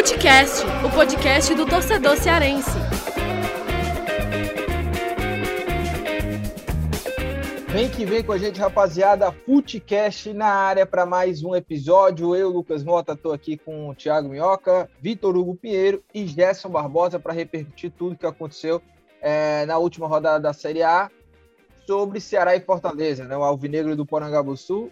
Futecast, o podcast do torcedor cearense. Vem que vem com a gente, rapaziada. Futecast na área para mais um episódio. Eu, Lucas Mota, estou aqui com o Thiago Minhoca, Vitor Hugo Pinheiro e Gerson Barbosa para repercutir tudo que aconteceu é, na última rodada da Série A sobre Ceará e Fortaleza. Né? O Alvinegro do Porangabuçu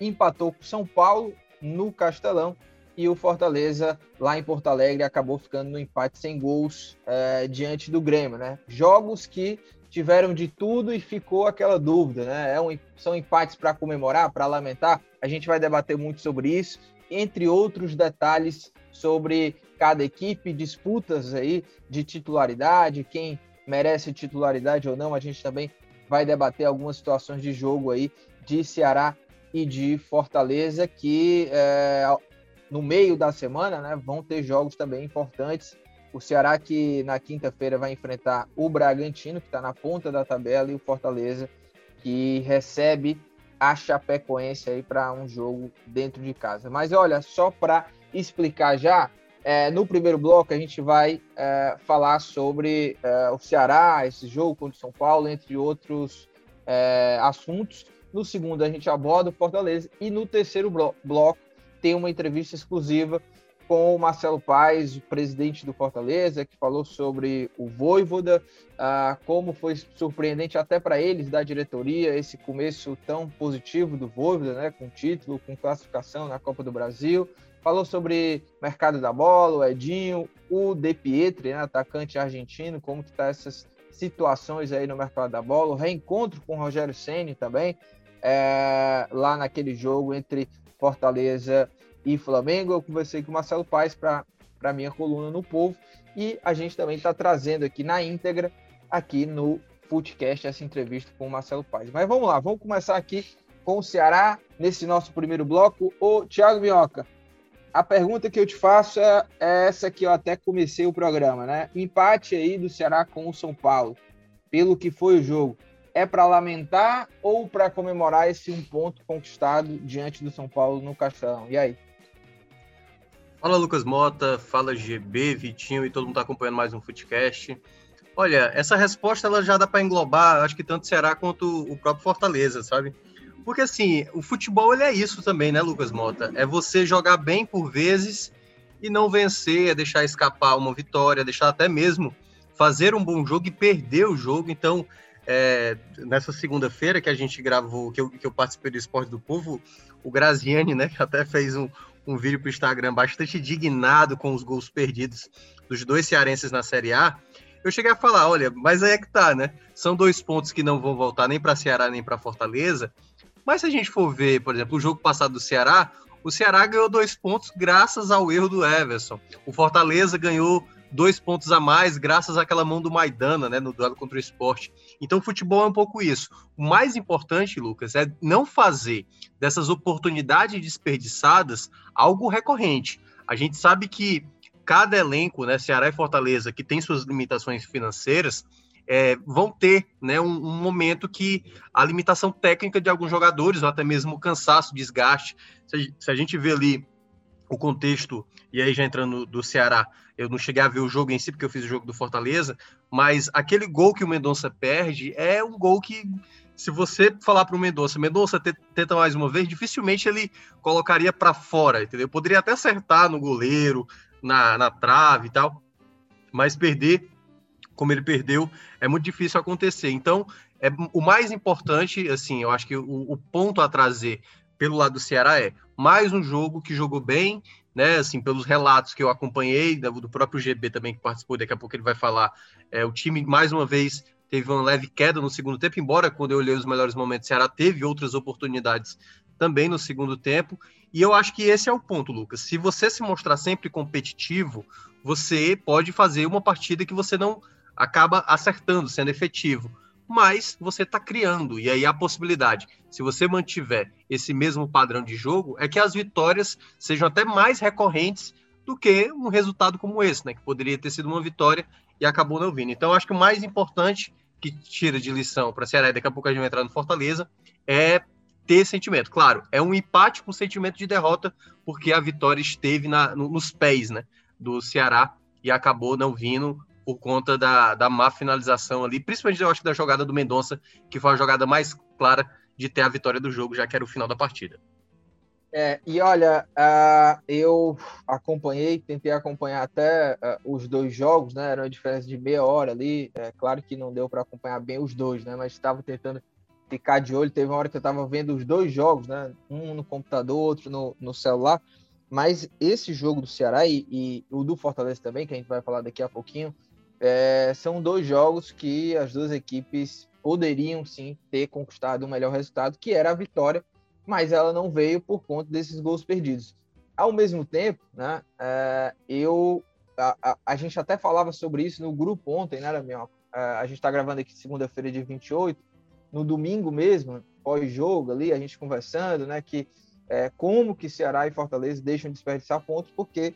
empatou com São Paulo no Castelão e o Fortaleza lá em Porto Alegre acabou ficando no empate sem gols é, diante do Grêmio. Né? Jogos que tiveram de tudo e ficou aquela dúvida, né? É um, são empates para comemorar, para lamentar. A gente vai debater muito sobre isso, entre outros detalhes sobre cada equipe, disputas aí de titularidade, quem merece titularidade ou não. A gente também vai debater algumas situações de jogo aí de Ceará e de Fortaleza que é, no meio da semana, né, vão ter jogos também importantes o Ceará que na quinta-feira vai enfrentar o Bragantino, que está na ponta da tabela, e o Fortaleza, que recebe a Chapecoense aí para um jogo dentro de casa. Mas olha, só para explicar já, é, no primeiro bloco a gente vai é, falar sobre é, o Ceará, esse jogo contra o São Paulo, entre outros é, assuntos. No segundo a gente aborda o Fortaleza e no terceiro bloco tem uma entrevista exclusiva com o Marcelo Paes, o presidente do Fortaleza, que falou sobre o Voivoda, ah, como foi surpreendente até para eles da diretoria esse começo tão positivo do Voivoda, né, com título, com classificação na Copa do Brasil. Falou sobre mercado da bola, o Edinho, o De Pietri, né, atacante argentino, como que tá essas situações aí no mercado da bola, o reencontro com o Rogério Ceni também, é, lá naquele jogo entre Fortaleza e Flamengo. Eu conversei com o Marcelo Paes para a minha coluna no Povo e a gente também está trazendo aqui na íntegra, aqui no Footcast, essa entrevista com o Marcelo Paes. Mas vamos lá, vamos começar aqui com o Ceará nesse nosso primeiro bloco. O Thiago Minhoca, a pergunta que eu te faço é, é essa que eu até comecei o programa, né? Empate aí do Ceará com o São Paulo, pelo que foi o jogo. É para lamentar ou para comemorar esse um ponto conquistado diante do São Paulo no Castelão? E aí? Fala Lucas Mota, fala GB, Vitinho e todo mundo está acompanhando mais um Footcast. Olha, essa resposta ela já dá para englobar, acho que tanto o Ceará quanto o próprio Fortaleza, sabe? Porque assim, o futebol ele é isso também, né, Lucas Mota? É você jogar bem por vezes e não vencer, é deixar escapar uma vitória, deixar até mesmo fazer um bom jogo e perder o jogo. Então, é, nessa segunda-feira que a gente gravou, que eu, que eu participei do Esporte do Povo, o Graziani, né, que até fez um, um vídeo para o Instagram bastante indignado com os gols perdidos dos dois cearenses na Série A, eu cheguei a falar, olha, mas aí é que tá, né? São dois pontos que não vão voltar nem para Ceará nem para Fortaleza. Mas se a gente for ver, por exemplo, o jogo passado do Ceará, o Ceará ganhou dois pontos graças ao erro do Everson. O Fortaleza ganhou dois pontos a mais graças àquela mão do Maidana, né, no duelo contra o esporte. Então, futebol é um pouco isso. O mais importante, Lucas, é não fazer dessas oportunidades desperdiçadas algo recorrente. A gente sabe que cada elenco, né, Ceará e Fortaleza, que tem suas limitações financeiras, é, vão ter né, um, um, momento que a limitação técnica de alguns jogadores, ou até mesmo o cansaço, desgaste. Se a, se a gente vê ali o contexto, e aí já entrando do Ceará, eu não cheguei a ver o jogo em si, porque eu fiz o jogo do Fortaleza, mas aquele gol que o Mendonça perde é um gol que, se você falar para o Mendonça, Mendonça tenta mais uma vez, dificilmente ele colocaria para fora, entendeu? Poderia até acertar no goleiro, na, na trave e tal, mas perder como ele perdeu é muito difícil acontecer. Então, é, o mais importante, assim, eu acho que o, o ponto a trazer pelo lado do Ceará é mais um jogo que jogou bem, né? Assim, pelos relatos que eu acompanhei, do próprio GB também que participou, daqui a pouco ele vai falar. É, o time, mais uma vez, teve uma leve queda no segundo tempo, embora quando eu olhei os melhores momentos, o Ceará teve outras oportunidades também no segundo tempo. E eu acho que esse é o ponto, Lucas. Se você se mostrar sempre competitivo, você pode fazer uma partida que você não acaba acertando, sendo efetivo mas você está criando. E aí a possibilidade, se você mantiver esse mesmo padrão de jogo, é que as vitórias sejam até mais recorrentes do que um resultado como esse, né? Que poderia ter sido uma vitória e acabou não vindo. Então, acho que o mais importante que tira de lição para Ceará, daqui a pouco a gente vai entrar no Fortaleza, é ter sentimento. Claro, é um empate com sentimento de derrota, porque a vitória esteve na, no, nos pés, né? do Ceará e acabou não vindo por conta da, da má finalização ali, principalmente eu acho da jogada do Mendonça, que foi a jogada mais clara de ter a vitória do jogo, já que era o final da partida. É, e olha, uh, eu acompanhei, tentei acompanhar até uh, os dois jogos, né? Era uma diferença de meia hora ali. É claro que não deu para acompanhar bem os dois, né? Mas estava tentando ficar de olho. Teve uma hora que eu estava vendo os dois jogos, né? Um no computador, outro no, no celular. Mas esse jogo do Ceará e, e, o do Fortaleza também, que a gente vai falar daqui a pouquinho, é, são dois jogos que as duas equipes poderiam sim ter conquistado um melhor resultado, que era a vitória, mas ela não veio por conta desses gols perdidos. Ao mesmo tempo, né, é, eu a, a, a, gente até falava sobre isso no grupo ontem, né, Damião? É, a gente está gravando aqui segunda-feira, de 28, no domingo mesmo, pós-jogo ali, a gente conversando, né, que é, como que Ceará e Fortaleza deixam de desperdiçar pontos, porque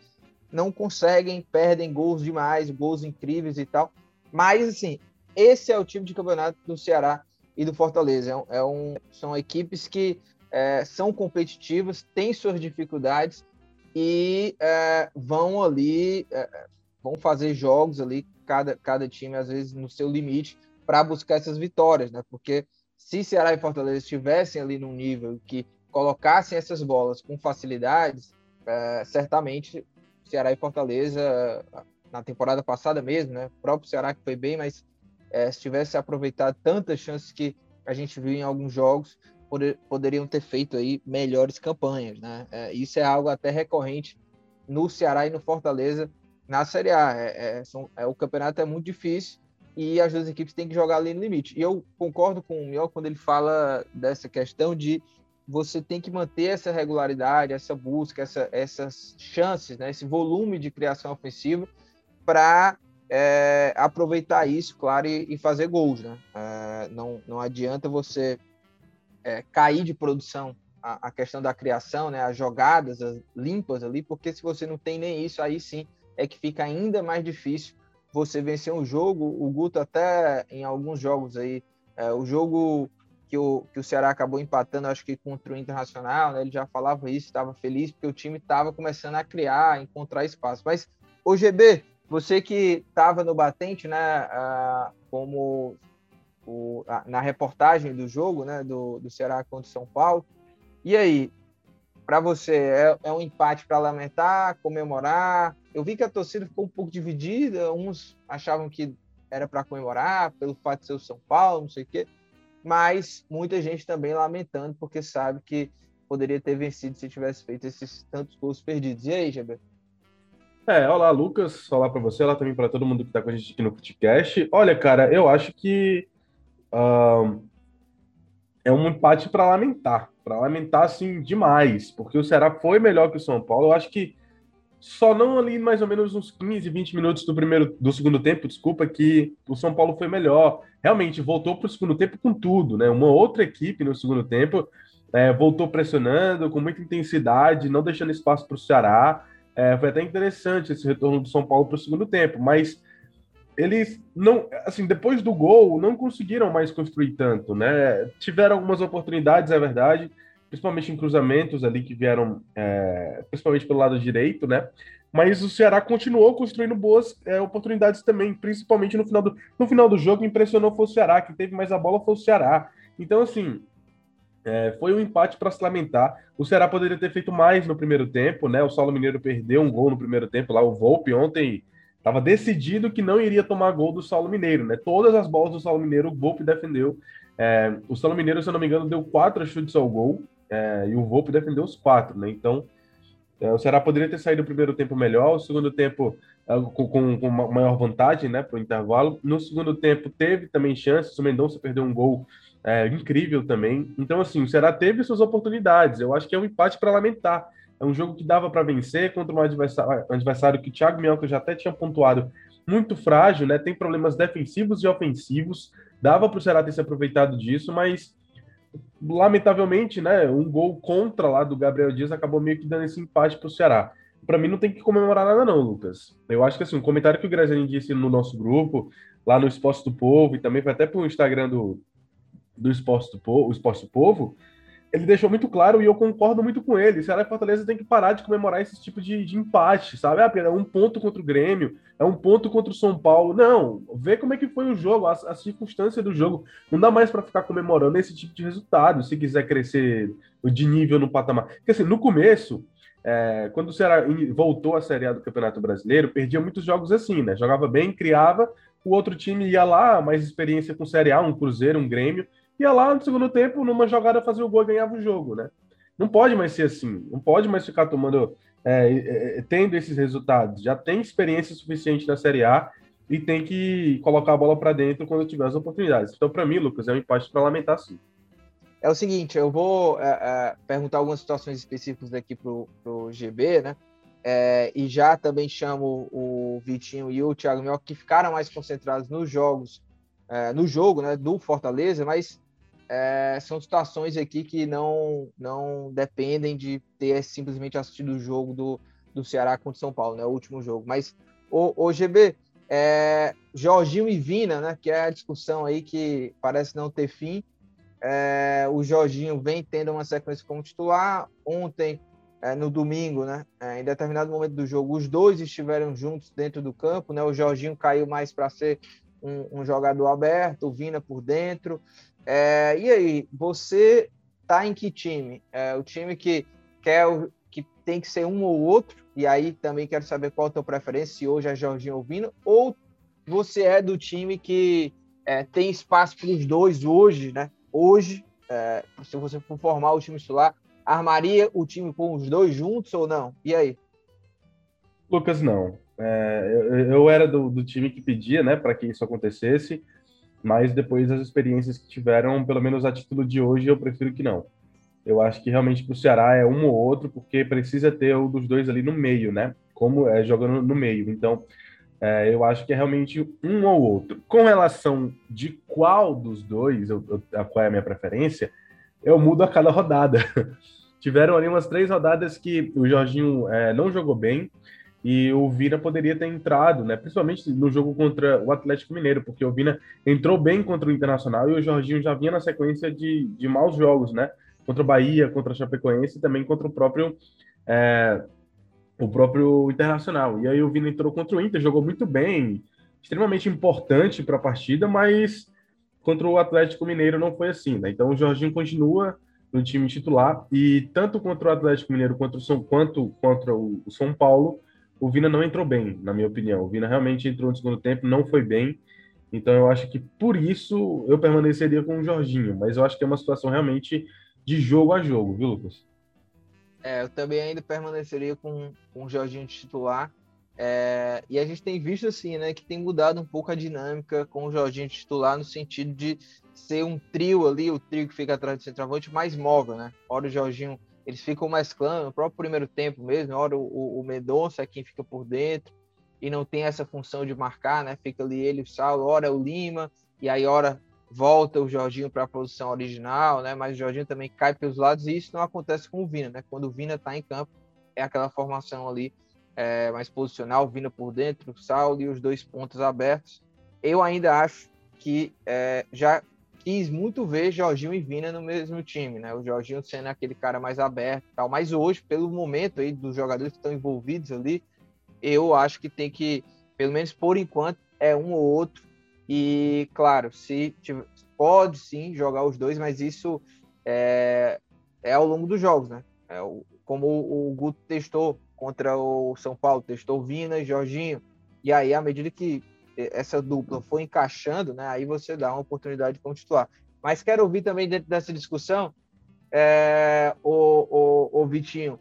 não conseguem, perdem gols demais, gols incríveis e tal. Mas, assim, esse é o tipo de campeonato do Ceará e do Fortaleza. É é um são equipes que é, são competitivas, têm suas dificuldades e é, vão ali, é, vão fazer jogos ali, cada, cada time, às vezes, no seu limite, para buscar essas vitórias, né? Porque se Ceará e Fortaleza estivessem ali num nível que colocassem essas bolas com facilidades, é, certamente Ceará e Fortaleza, na temporada passada mesmo, né? O próprio Ceará que foi bem, mas é, se tivesse aproveitado tantas chances que a gente viu em alguns jogos, poder, poderiam ter feito aí melhores campanhas, né? É, isso é algo até recorrente no Ceará e no Fortaleza na Série A. É, é são, é, o campeonato é muito difícil e as duas equipes têm que jogar ali no limite. E eu concordo com o Miol quando ele fala dessa questão de você tem que manter essa regularidade, essa busca, essa, essas chances, né, esse volume de criação ofensiva para é, aproveitar isso, claro, e, e fazer gols. Né? É, não, não adianta você é, cair de produção a, a, questão da criação, né, as jogadas as limpas ali, porque se você não tem nem isso, aí sim é que fica ainda mais difícil você vencer um jogo. O Guto até em alguns jogos aí, é, o jogo que o, que o Ceará acabou empatando, acho que contra o Internacional, né? Ele já falava isso, estava feliz porque o time estava começando a criar, a encontrar espaço. Mas, o GB, você que estava no batente, né? Ah, como o, na reportagem do jogo, né? Do, do Ceará contra o São Paulo. E aí, para você, é, é, um empate para lamentar, comemorar? Eu vi que a torcida ficou um pouco dividida, uns achavam que era para comemorar pelo fato de ser o São Paulo, não sei o quê mas muita gente também lamentando, porque sabe que poderia ter vencido se tivesse feito esses tantos gols perdidos. E aí, Jaber? É, olá, Lucas. Olá para você, olá também para todo mundo que está com a gente aqui no podcast. Olha, cara, eu acho que uh, é um empate para lamentar, para lamentar assim demais, porque o Ceará foi melhor que o São Paulo. Eu acho que só não ali mais ou menos uns 15, 20 minutos do primeiro do segundo tempo, desculpa, que o São Paulo foi melhor. Realmente voltou para o segundo tempo com tudo, né? Uma outra equipe no segundo tempo é, voltou pressionando com muita intensidade, não deixando espaço para o Ceará. É, foi até interessante esse retorno do São Paulo para o segundo tempo, mas eles não, assim, depois do gol, não conseguiram mais construir tanto, né? Tiveram algumas oportunidades, é verdade, principalmente em cruzamentos ali que vieram, é, principalmente pelo lado direito, né? Mas o Ceará continuou construindo boas é, oportunidades também, principalmente no final, do, no final do jogo, impressionou foi o Ceará, quem teve mais a bola foi o Ceará. Então, assim, é, foi um empate para se lamentar. O Ceará poderia ter feito mais no primeiro tempo, né? O Saulo Mineiro perdeu um gol no primeiro tempo lá. O Volpe ontem estava decidido que não iria tomar gol do Saulo Mineiro, né? Todas as bolas do Saulo Mineiro o Volpe defendeu. É, o Saulo Mineiro, se eu não me engano, deu quatro chutes ao gol. É, e o Volpe defendeu os quatro, né? Então, é, o Ceará poderia ter saído o primeiro tempo melhor, o segundo tempo é, com, com, com maior vantagem, né, para o intervalo. No segundo tempo teve também chances, o Mendonça perdeu um gol é, incrível também. Então, assim, o Ceará teve suas oportunidades. Eu acho que é um empate para lamentar. É um jogo que dava para vencer contra um adversário, adversário que o Thiago Minhoca já até tinha pontuado muito frágil, né? Tem problemas defensivos e ofensivos. Dava para o Ceará ter se aproveitado disso, mas lamentavelmente, né, um gol contra lá do Gabriel Dias acabou meio que dando esse empate para o Ceará. Para mim não tem que comemorar nada não, Lucas. Eu acho que assim, um comentário que o Graziani disse no nosso grupo, lá no Esporte do Povo, e também foi até para o Instagram do, do Esporte do Povo, Esporte do Povo, ele deixou muito claro e eu concordo muito com ele. Ceará e Fortaleza tem que parar de comemorar esse tipo de, de empate, sabe? Ah, é um ponto contra o Grêmio, é um ponto contra o São Paulo. Não, vê como é que foi o jogo, a, a circunstância do jogo. Não dá mais para ficar comemorando esse tipo de resultado, se quiser crescer de nível no patamar. Porque assim, no começo, é, quando o Ceará voltou à Série A do Campeonato Brasileiro, perdia muitos jogos assim, né? Jogava bem, criava, o outro time ia lá, mais experiência com Série A, um Cruzeiro, um Grêmio, ia lá no segundo tempo, numa jogada, fazia o gol e ganhava o jogo, né? Não pode mais ser assim, não pode mais ficar tomando, é, é, é, tendo esses resultados. Já tem experiência suficiente na Série A e tem que colocar a bola para dentro quando tiver as oportunidades. Então, para mim, Lucas, é um empate para lamentar sim. É o seguinte, eu vou é, é perguntar algumas situações específicas aqui pro, pro GB, né? É, e já também chamo o Vitinho e o Thiago Mioca, que ficaram mais concentrados nos jogos, é, no jogo né, do Fortaleza, mas é, são situações aqui que não, não dependem de ter simplesmente assistido o jogo do, do Ceará contra o São Paulo, né, o último jogo. Mas, o, o GB, é, Jorginho e Vina, né, que é a discussão aí que parece não ter fim. É, o Jorginho vem tendo uma sequência como titular. Ontem é, no domingo, né? É, em determinado momento do jogo, os dois estiveram juntos dentro do campo, né? O Jorginho caiu mais para ser um, um, jogador aberto, o Vina por dentro. É, e aí, você tá em que time? É, o time que quer que tem que ser um ou outro, e aí também quero saber qual a tua preferência, se hoje é Jorginho ou Vina, ou você é do time que é, tem espaço para os dois hoje, né? Hoje, é, se você for formar o time titular, armaria o time com os dois juntos ou não? E aí? Lucas, não. É, eu, eu, era do, do, time que pedia, né, para que isso acontecesse, mas depois das experiências que tiveram, pelo menos a título de hoje, eu prefiro que não. Eu acho que realmente para o Ceará é um ou outro, porque precisa ter um dos dois ali no meio, né? Como é jogando no meio. Então, é, eu acho que é realmente um ou outro. Com relação de qual dos dois, eu, eu, qual é a minha preferência, eu mudo a cada rodada. Tiveram ali umas três rodadas que o Jorginho é, não jogou bem e o Vina poderia ter entrado, né? Principalmente no jogo contra o Atlético Mineiro, porque o Vina entrou bem contra o Internacional e o Jorginho já vinha na sequência de, de maus jogos, né? Contra o Bahia, contra o Chapecoense e também contra o próprio é, o próprio Internacional. E aí o Vina entrou contra o Inter, jogou muito bem, extremamente importante para a partida, mas Contra o Atlético Mineiro não foi assim, né? Então o Jorginho continua no time titular e tanto contra o Atlético Mineiro quanto, São, quanto contra o São Paulo, o Vina não entrou bem, na minha opinião. O Vina realmente entrou no segundo tempo, não foi bem. Então eu acho que por isso eu permaneceria com o Jorginho, mas eu acho que é uma situação realmente de jogo a jogo, viu, Lucas? É, eu também ainda permaneceria com, com o Jorginho titular. É, e a gente tem visto assim, né, que tem mudado um pouco a dinâmica com o Jorginho titular no sentido de ser um trio ali, o trio que fica atrás do centroavante mais móvel, né? Hora o Jorginho, eles ficam mais claros no próprio primeiro tempo mesmo, hora o, o Mendonça é quem fica por dentro e não tem essa função de marcar, né? Fica ali ele, o Saulo, hora o Lima, e aí hora volta o Jorginho para a posição original, né? Mas o Jorginho também cai pelos lados e isso não acontece com o Vina, né? Quando o Vina está em campo, é aquela formação ali é, mais posicional, vindo por dentro, Saulo e os dois pontos abertos. Eu ainda acho que é, já quis muito ver Jorginho e Vina no mesmo time, né? O Jorginho sendo aquele cara mais aberto e tal. Mas hoje, pelo momento aí dos jogadores que estão envolvidos ali, eu acho que tem que, pelo menos por enquanto, é um ou outro. E, claro, se tiver, pode sim jogar os dois, mas isso é, é ao longo dos jogos, né? É, como o, o Guto testou contra o São Paulo, testou Vina e Jorginho. E aí, à medida que essa dupla for encaixando, né, aí você dá uma oportunidade como titular. Mas quero ouvir também dentro dessa discussão é, o, o, o, Vitinho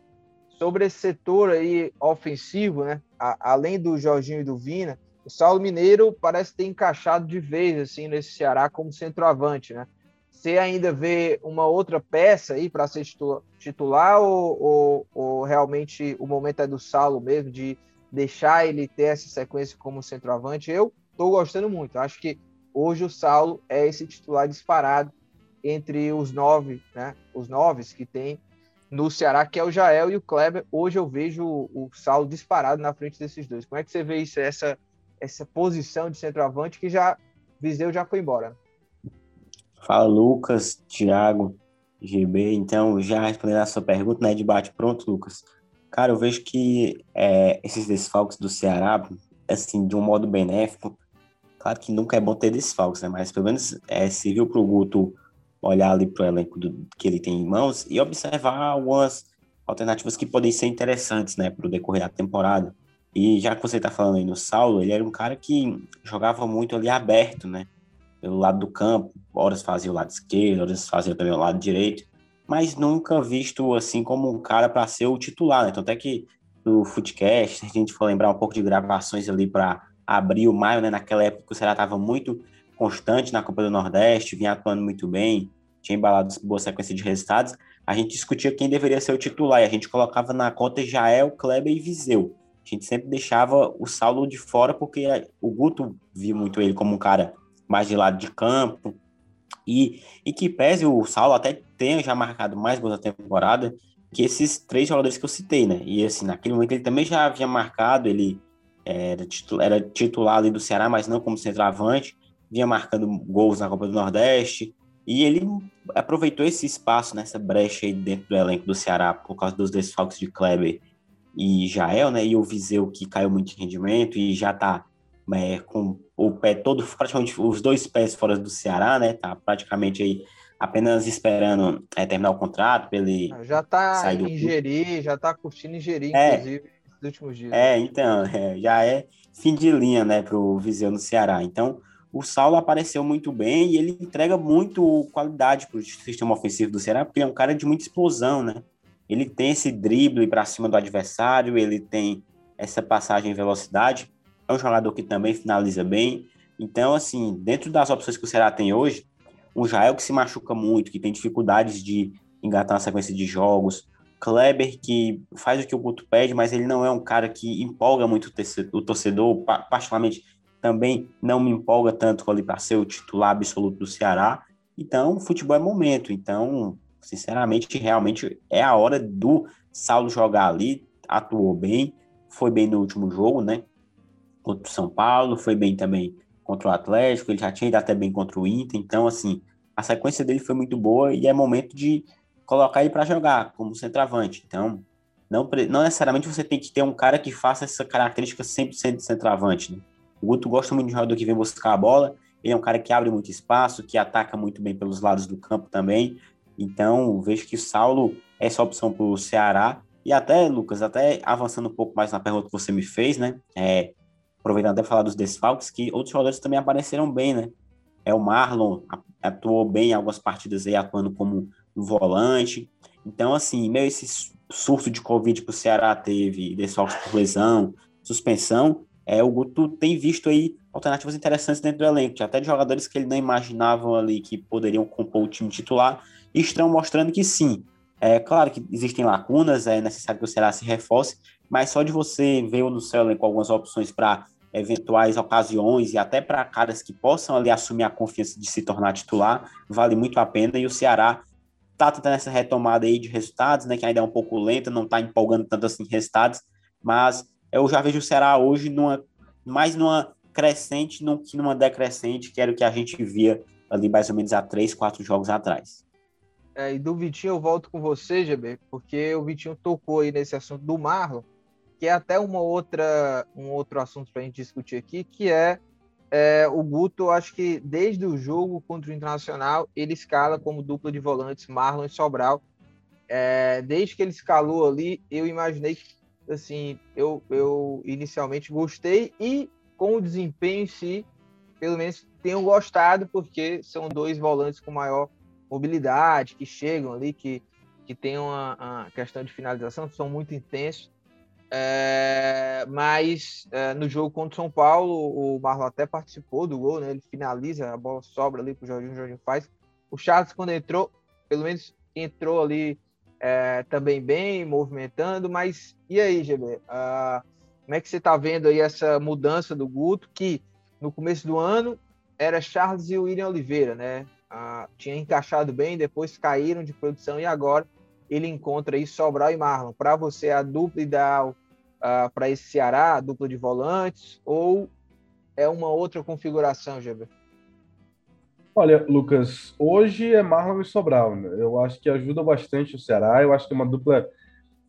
sobre esse setor aí ofensivo, né? A, além do Jorginho e do Vina, o Saulo Mineiro parece ter encaixado de vez assim nesse Ceará como centroavante, né? Você ainda vê uma outra peça aí para ser titular ou, ou, ou, realmente o momento é do Saulo mesmo, de deixar ele ter essa sequência como centroavante? Eu estou gostando muito. Acho que hoje o Saulo é esse titular disparado entre os nove, né? Os noves que tem no Ceará, que é o Jael e o Kleber. Hoje eu vejo o, o Saulo disparado na frente desses dois. Como é que você vê isso, essa, essa posição de centroavante que já Viseu já foi embora? Fala Lucas, Thiago. GB. Então, já respondendo a sua pergunta, né, debate pronto, Lucas. Cara, eu vejo que é, esses desfalques do Ceará, assim, de um modo benéfico, claro que nunca é bom ter desfalques, né, mas pelo menos é, serviu para o Guto olhar ali para o elenco do, que ele tem em mãos e observar algumas alternativas que podem ser interessantes, né, para o decorrer da temporada. E já que você está falando aí no Saulo, ele era um cara que jogava muito ali aberto, né, pelo lado do campo, horas fazia o lado esquerdo, horas fazia também o lado direito, mas nunca visto assim como um cara para ser o titular, né? Então até que no Footcast, a gente for lembrar um pouco de gravações ali para abril, maio, né, naquela época o Ceará estava muito constante na Copa do Nordeste, vinha atuando muito bem, tinha embalado boa sequência de resultados, a gente discutia quem deveria ser o titular, e a gente colocava na conta Jael, Kleber e Viseu. A gente sempre deixava o Saulo de fora, porque o Guto viu muito ele como um cara mais de lado de campo, e, e que pese o Saulo até tenha já marcado mais gols da temporada que esses três jogadores que eu citei, né? E assim, naquele momento ele também já havia marcado, ele era titular, era titular ali do Ceará, mas não como centroavante, vinha marcando gols na Copa do Nordeste, e ele aproveitou esse espaço nessa brecha aí dentro do elenco do Ceará por causa dos desfalques de Kleber e Jael, né? E o Viseu que caiu muito de rendimento e já tá é, com o pé todo, praticamente os dois pés fora do Ceará, né? Tá praticamente aí apenas esperando é, terminar o contrato para ele já tá em Jeri, já tá curtindo Jeri, é, inclusive, nos últimos dias. É, então, é, já é fim de linha, né, pro Viseu no Ceará. Então, o Saulo apareceu muito bem e ele entrega muito qualidade para o sistema ofensivo do Ceará, porque ele é um cara de muita explosão, né? Ele tem esse drible para cima do adversário, ele tem essa passagem em velocidade, é um jogador que também finaliza bem. Então, assim, dentro das opções que o Ceará tem hoje, um Jael que se machuca muito, que tem dificuldades de engatar uma sequência de jogos, Kleber que faz o que o Guto pede, mas ele não é um cara que empolga muito o torcedor, particularmente também não me empolga tanto ali para ser o titular absoluto do Ceará. Então, futebol é momento. Então, sinceramente, realmente é a hora do Saulo jogar ali. Atuou bem, foi bem no último jogo, né? Contra o São Paulo, foi bem também contra o Atlético, ele já tinha ido até bem contra o Inter. Então, assim, a sequência dele foi muito boa e é momento de colocar ele para jogar como centroavante. Então, não, não necessariamente você tem que ter um cara que faça essa característica 100% de centroavante, né? O Guto gosta muito de jogador que vem buscar a bola, ele é um cara que abre muito espaço, que ataca muito bem pelos lados do campo também. Então, vejo que o Saulo é essa opção para o Ceará. E até, Lucas, até avançando um pouco mais na pergunta que você me fez, né? É, aproveitando até falar dos desfalques, que outros jogadores também apareceram bem, né? É o Marlon atuou bem em algumas partidas aí, atuando como volante. Então, assim, meio esse surto de Covid que o Ceará teve, desfalques por lesão, suspensão, é, o Guto tem visto aí alternativas interessantes dentro do elenco, até de jogadores que ele não imaginava ali que poderiam compor o time titular, e estão mostrando que sim. É claro que existem lacunas, é necessário que o Ceará se reforce, mas só de você ver no seu elenco algumas opções para eventuais ocasiões e até para caras que possam ali assumir a confiança de se tornar titular, vale muito a pena, e o Ceará está tentando essa retomada aí de resultados, né, que ainda é um pouco lenta, não está empolgando tanto assim resultados, mas eu já vejo o Ceará hoje numa, mais numa crescente do que numa decrescente, que era o que a gente via ali mais ou menos há três, quatro jogos atrás. É, e do Vitinho eu volto com você, GB, porque o Vitinho tocou aí nesse assunto do Marlon, que é até uma outra, um outro assunto para a gente discutir aqui, que é, é, o Guto, acho que desde o jogo contra o Internacional, ele escala como dupla de volantes Marlon e Sobral. É, desde que ele escalou ali, eu imaginei que assim, eu, eu inicialmente gostei e com o desempenho em si, pelo menos tenho gostado, porque são dois volantes com maior mobilidade, que chegam ali, que, que tem uma, uma questão de finalização, são muito intensos. É, mas é, no jogo contra o São Paulo, o Marlon até participou do gol, né? Ele finaliza, a bola sobra ali para o Jorginho, o Jorginho faz. O Charles, quando entrou, pelo menos entrou ali é, também bem, movimentando, mas e aí, GB? Ah, como é que você está vendo aí essa mudança do Guto, que no começo do ano era Charles e o William Oliveira, né? Ah, tinha encaixado bem, depois caíram de produção e agora ele encontra aí Sobral e Marlon. Para você, a dupla ideal ah, para esse Ceará, dupla de volantes, ou é uma outra configuração, GB? Olha, Lucas, hoje é Marlon e Sobral, né? Eu acho que ajuda bastante o Ceará. Eu acho que é uma dupla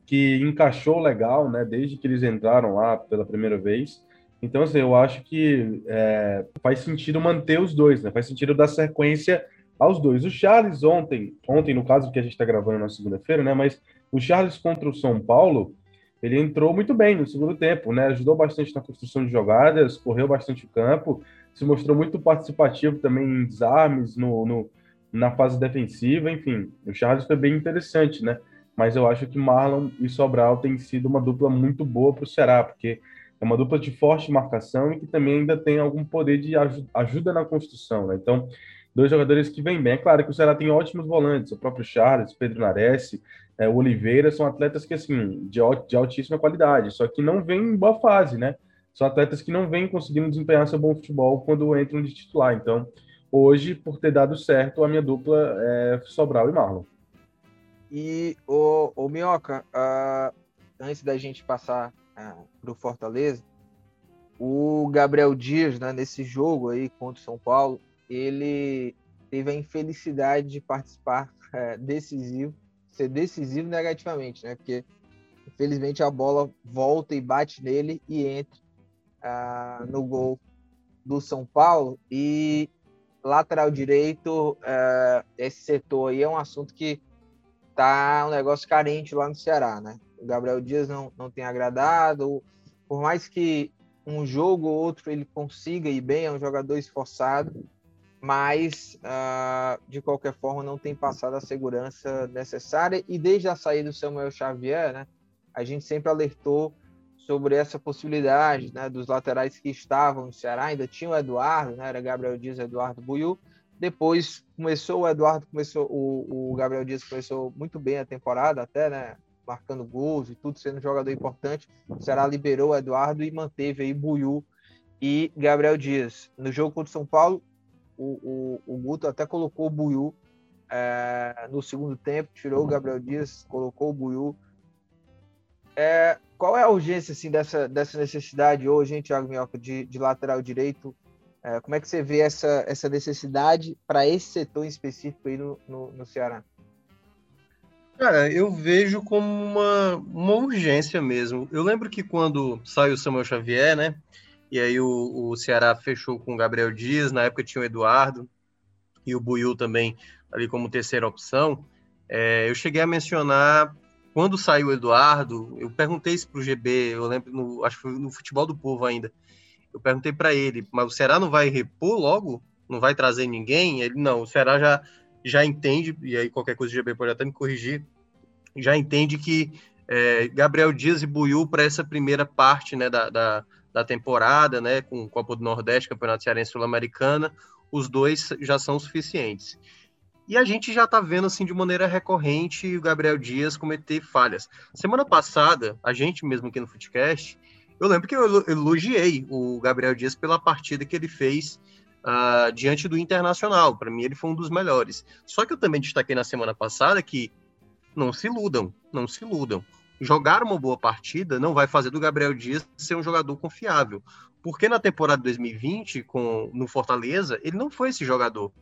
que encaixou legal, né? Desde que eles entraram lá pela primeira vez. Então, assim, eu acho que é, faz sentido manter os dois, né? Faz sentido dar sequência aos dois. O Charles ontem, ontem no caso que a gente está gravando na segunda-feira, né? Mas o Charles contra o São Paulo, ele entrou muito bem no segundo tempo, né? Ajudou bastante na construção de jogadas, correu bastante o campo, se mostrou muito participativo também em desarmes, no, no, na fase defensiva, enfim. O Charles foi bem interessante, né? Mas eu acho que Marlon e Sobral têm sido uma dupla muito boa para o Ceará, porque é uma dupla de forte marcação e que também ainda tem algum poder de ajuda na construção, né? Então, dois jogadores que vêm bem. É claro que o Ceará tem ótimos volantes, o próprio Charles, Pedro Nares, é, o Oliveira, são atletas que, assim, de, de altíssima qualidade, só que não vêm em boa fase, né? São atletas que não vêm conseguindo desempenhar seu bom futebol quando entram de titular. Então, hoje, por ter dado certo, a minha dupla é Sobral e Marlon. E, o, o Minhoca, uh, antes da gente passar ah, para o Fortaleza, o Gabriel Dias, né, nesse jogo aí contra o São Paulo, ele teve a infelicidade de participar é, decisivo, ser decisivo negativamente, né? Porque infelizmente a bola volta e bate nele e entra ah, no gol do São Paulo e lateral direito, ah, esse setor aí é um assunto que tá um negócio carente lá no Ceará, né? o Gabriel Dias não, não tem agradado. Por mais que um jogo ou outro ele consiga ir bem, é um jogador esforçado, mas uh, de qualquer forma não tem passado a segurança necessária. E desde a saída do Samuel Xavier, né, a gente sempre alertou sobre essa possibilidade né, dos laterais que estavam no Ceará, ainda tinha o Eduardo, né, era Gabriel Dias Eduardo Buiu. Depois começou o Eduardo, começou o, o Gabriel Dias começou muito bem a temporada até, né? marcando gols e tudo, sendo um jogador importante. O Ceará liberou o Eduardo e manteve aí Buiu e Gabriel Dias. No jogo contra o São Paulo, o, o, o Guto até colocou o Buiu é, no segundo tempo, tirou o Gabriel Dias, colocou o Buiu. É, qual é a urgência assim, dessa, dessa necessidade hoje, hein, Thiago Minhoca, de, de lateral direito? É, como é que você vê essa, essa necessidade para esse setor específico aí no, no, no Ceará? Cara, eu vejo como uma, uma urgência mesmo. Eu lembro que quando saiu o Samuel Xavier, né? E aí o, o Ceará fechou com o Gabriel Dias, na época tinha o Eduardo e o Buiu também ali como terceira opção. É, eu cheguei a mencionar quando saiu o Eduardo, eu perguntei isso pro GB, eu lembro, no, acho que foi no Futebol do Povo ainda. Eu perguntei para ele, mas o Ceará não vai repor logo? Não vai trazer ninguém? Ele, não, o Ceará já, já entende, e aí qualquer coisa o GB pode até me corrigir, já entende que é, Gabriel Dias e Buiu para essa primeira parte né, da, da, da, temporada, né, com Copa do Nordeste, Campeonato Cearense Sul-Americana, os dois já são suficientes. E a gente já está vendo assim de maneira recorrente o Gabriel Dias cometer falhas. Semana passada, a gente mesmo aqui no Footcast, eu lembro que eu elogiei o Gabriel Dias pela partida que ele fez uh, diante do Internacional. Para mim, ele foi um dos melhores. Só que eu também destaquei na semana passada que não se iludam, não se iludam. Jogar uma boa partida não vai fazer do Gabriel Dias ser um jogador confiável. Porque na temporada de 2020, com, no Fortaleza, ele não foi esse jogador.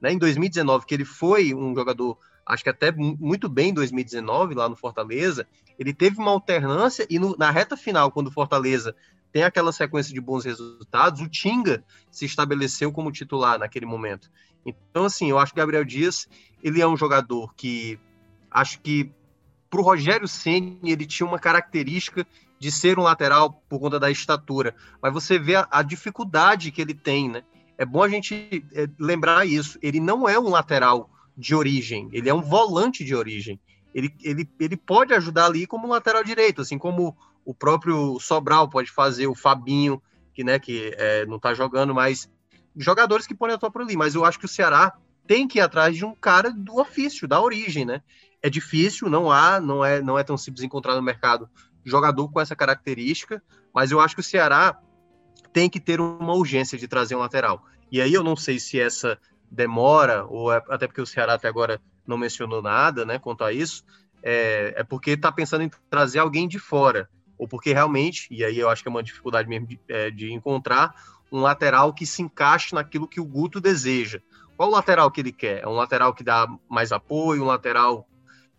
Né? Em 2019, que ele foi um jogador, acho que até muito bem em 2019, lá no Fortaleza, ele teve uma alternância e no, na reta final, quando o Fortaleza tem aquela sequência de bons resultados, o Tinga se estabeleceu como titular naquele momento. Então, assim, eu acho que o Gabriel Dias, ele é um jogador que Acho que para o Rogério Ceni ele tinha uma característica de ser um lateral por conta da estatura, mas você vê a, a dificuldade que ele tem, né? É bom a gente é, lembrar isso. Ele não é um lateral de origem, ele é um volante de origem. Ele, ele, ele pode ajudar ali como lateral direito, assim como o próprio Sobral pode fazer, o Fabinho, que, né, que é, não está jogando, mas jogadores que podem atuar por ali. Mas eu acho que o Ceará tem que ir atrás de um cara do ofício, da origem, né? É difícil, não há, não é, não é tão simples encontrar no mercado jogador com essa característica, mas eu acho que o Ceará tem que ter uma urgência de trazer um lateral. E aí eu não sei se essa demora, ou é, até porque o Ceará até agora não mencionou nada né, quanto a isso, é, é porque está pensando em trazer alguém de fora, ou porque realmente, e aí eu acho que é uma dificuldade mesmo de, é, de encontrar um lateral que se encaixe naquilo que o Guto deseja. Qual o lateral que ele quer? É um lateral que dá mais apoio, um lateral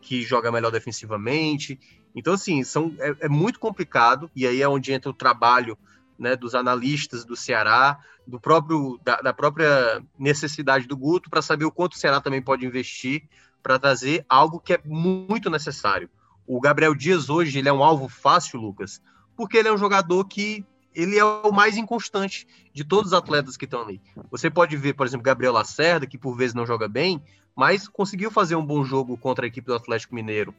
que joga melhor defensivamente. Então, assim, são, é, é muito complicado, e aí é onde entra o trabalho né, dos analistas do Ceará, do próprio da, da própria necessidade do Guto para saber o quanto o Ceará também pode investir para trazer algo que é muito necessário. O Gabriel Dias hoje ele é um alvo fácil, Lucas, porque ele é um jogador que ele é o mais inconstante de todos os atletas que estão ali. Você pode ver, por exemplo, Gabriel Lacerda, que por vezes não joga bem, mas conseguiu fazer um bom jogo contra a equipe do Atlético Mineiro.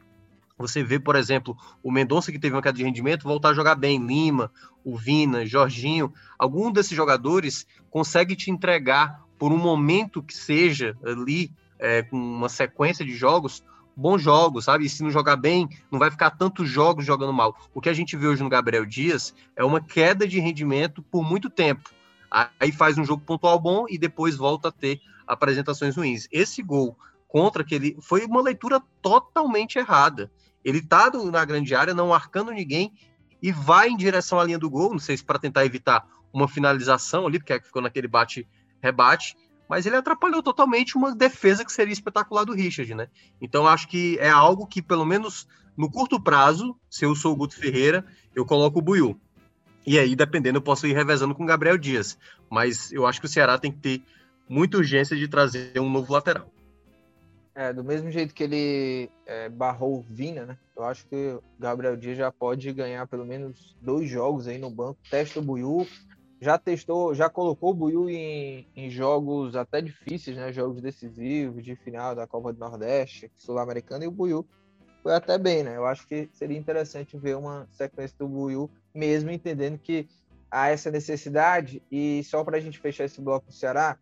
Você vê, por exemplo, o Mendonça, que teve uma queda de rendimento, voltar a jogar bem. Lima, o Vina, Jorginho. Algum desses jogadores consegue te entregar, por um momento que seja ali, é, com uma sequência de jogos, bons jogos, sabe? E se não jogar bem, não vai ficar tantos jogos jogando mal. O que a gente vê hoje no Gabriel Dias é uma queda de rendimento por muito tempo. Aí faz um jogo pontual bom e depois volta a ter apresentações ruins. Esse gol contra aquele foi uma leitura totalmente errada. Ele tá na grande área, não marcando ninguém e vai em direção à linha do gol, não sei se para tentar evitar uma finalização ali, porque é ficou naquele bate-rebate, mas ele atrapalhou totalmente uma defesa que seria espetacular do Richard, né? Então acho que é algo que, pelo menos no curto prazo, se eu sou o Guto Ferreira, eu coloco o Buiu. E aí, dependendo, eu posso ir revezando com o Gabriel Dias. Mas eu acho que o Ceará tem que ter muita urgência de trazer um novo lateral. É, do mesmo jeito que ele é, barrou o Vina, né? Eu acho que o Gabriel Dias já pode ganhar pelo menos dois jogos aí no banco. Testa o Buiu, já testou, já colocou o Buiu em, em, jogos até difíceis, né? Jogos decisivos, de final da Copa do Nordeste, Sul-Americana, e o Buiu foi até bem, né? Eu acho que seria interessante ver uma sequência do Buiu, mesmo entendendo que há essa necessidade. E só para a gente fechar esse bloco do Ceará,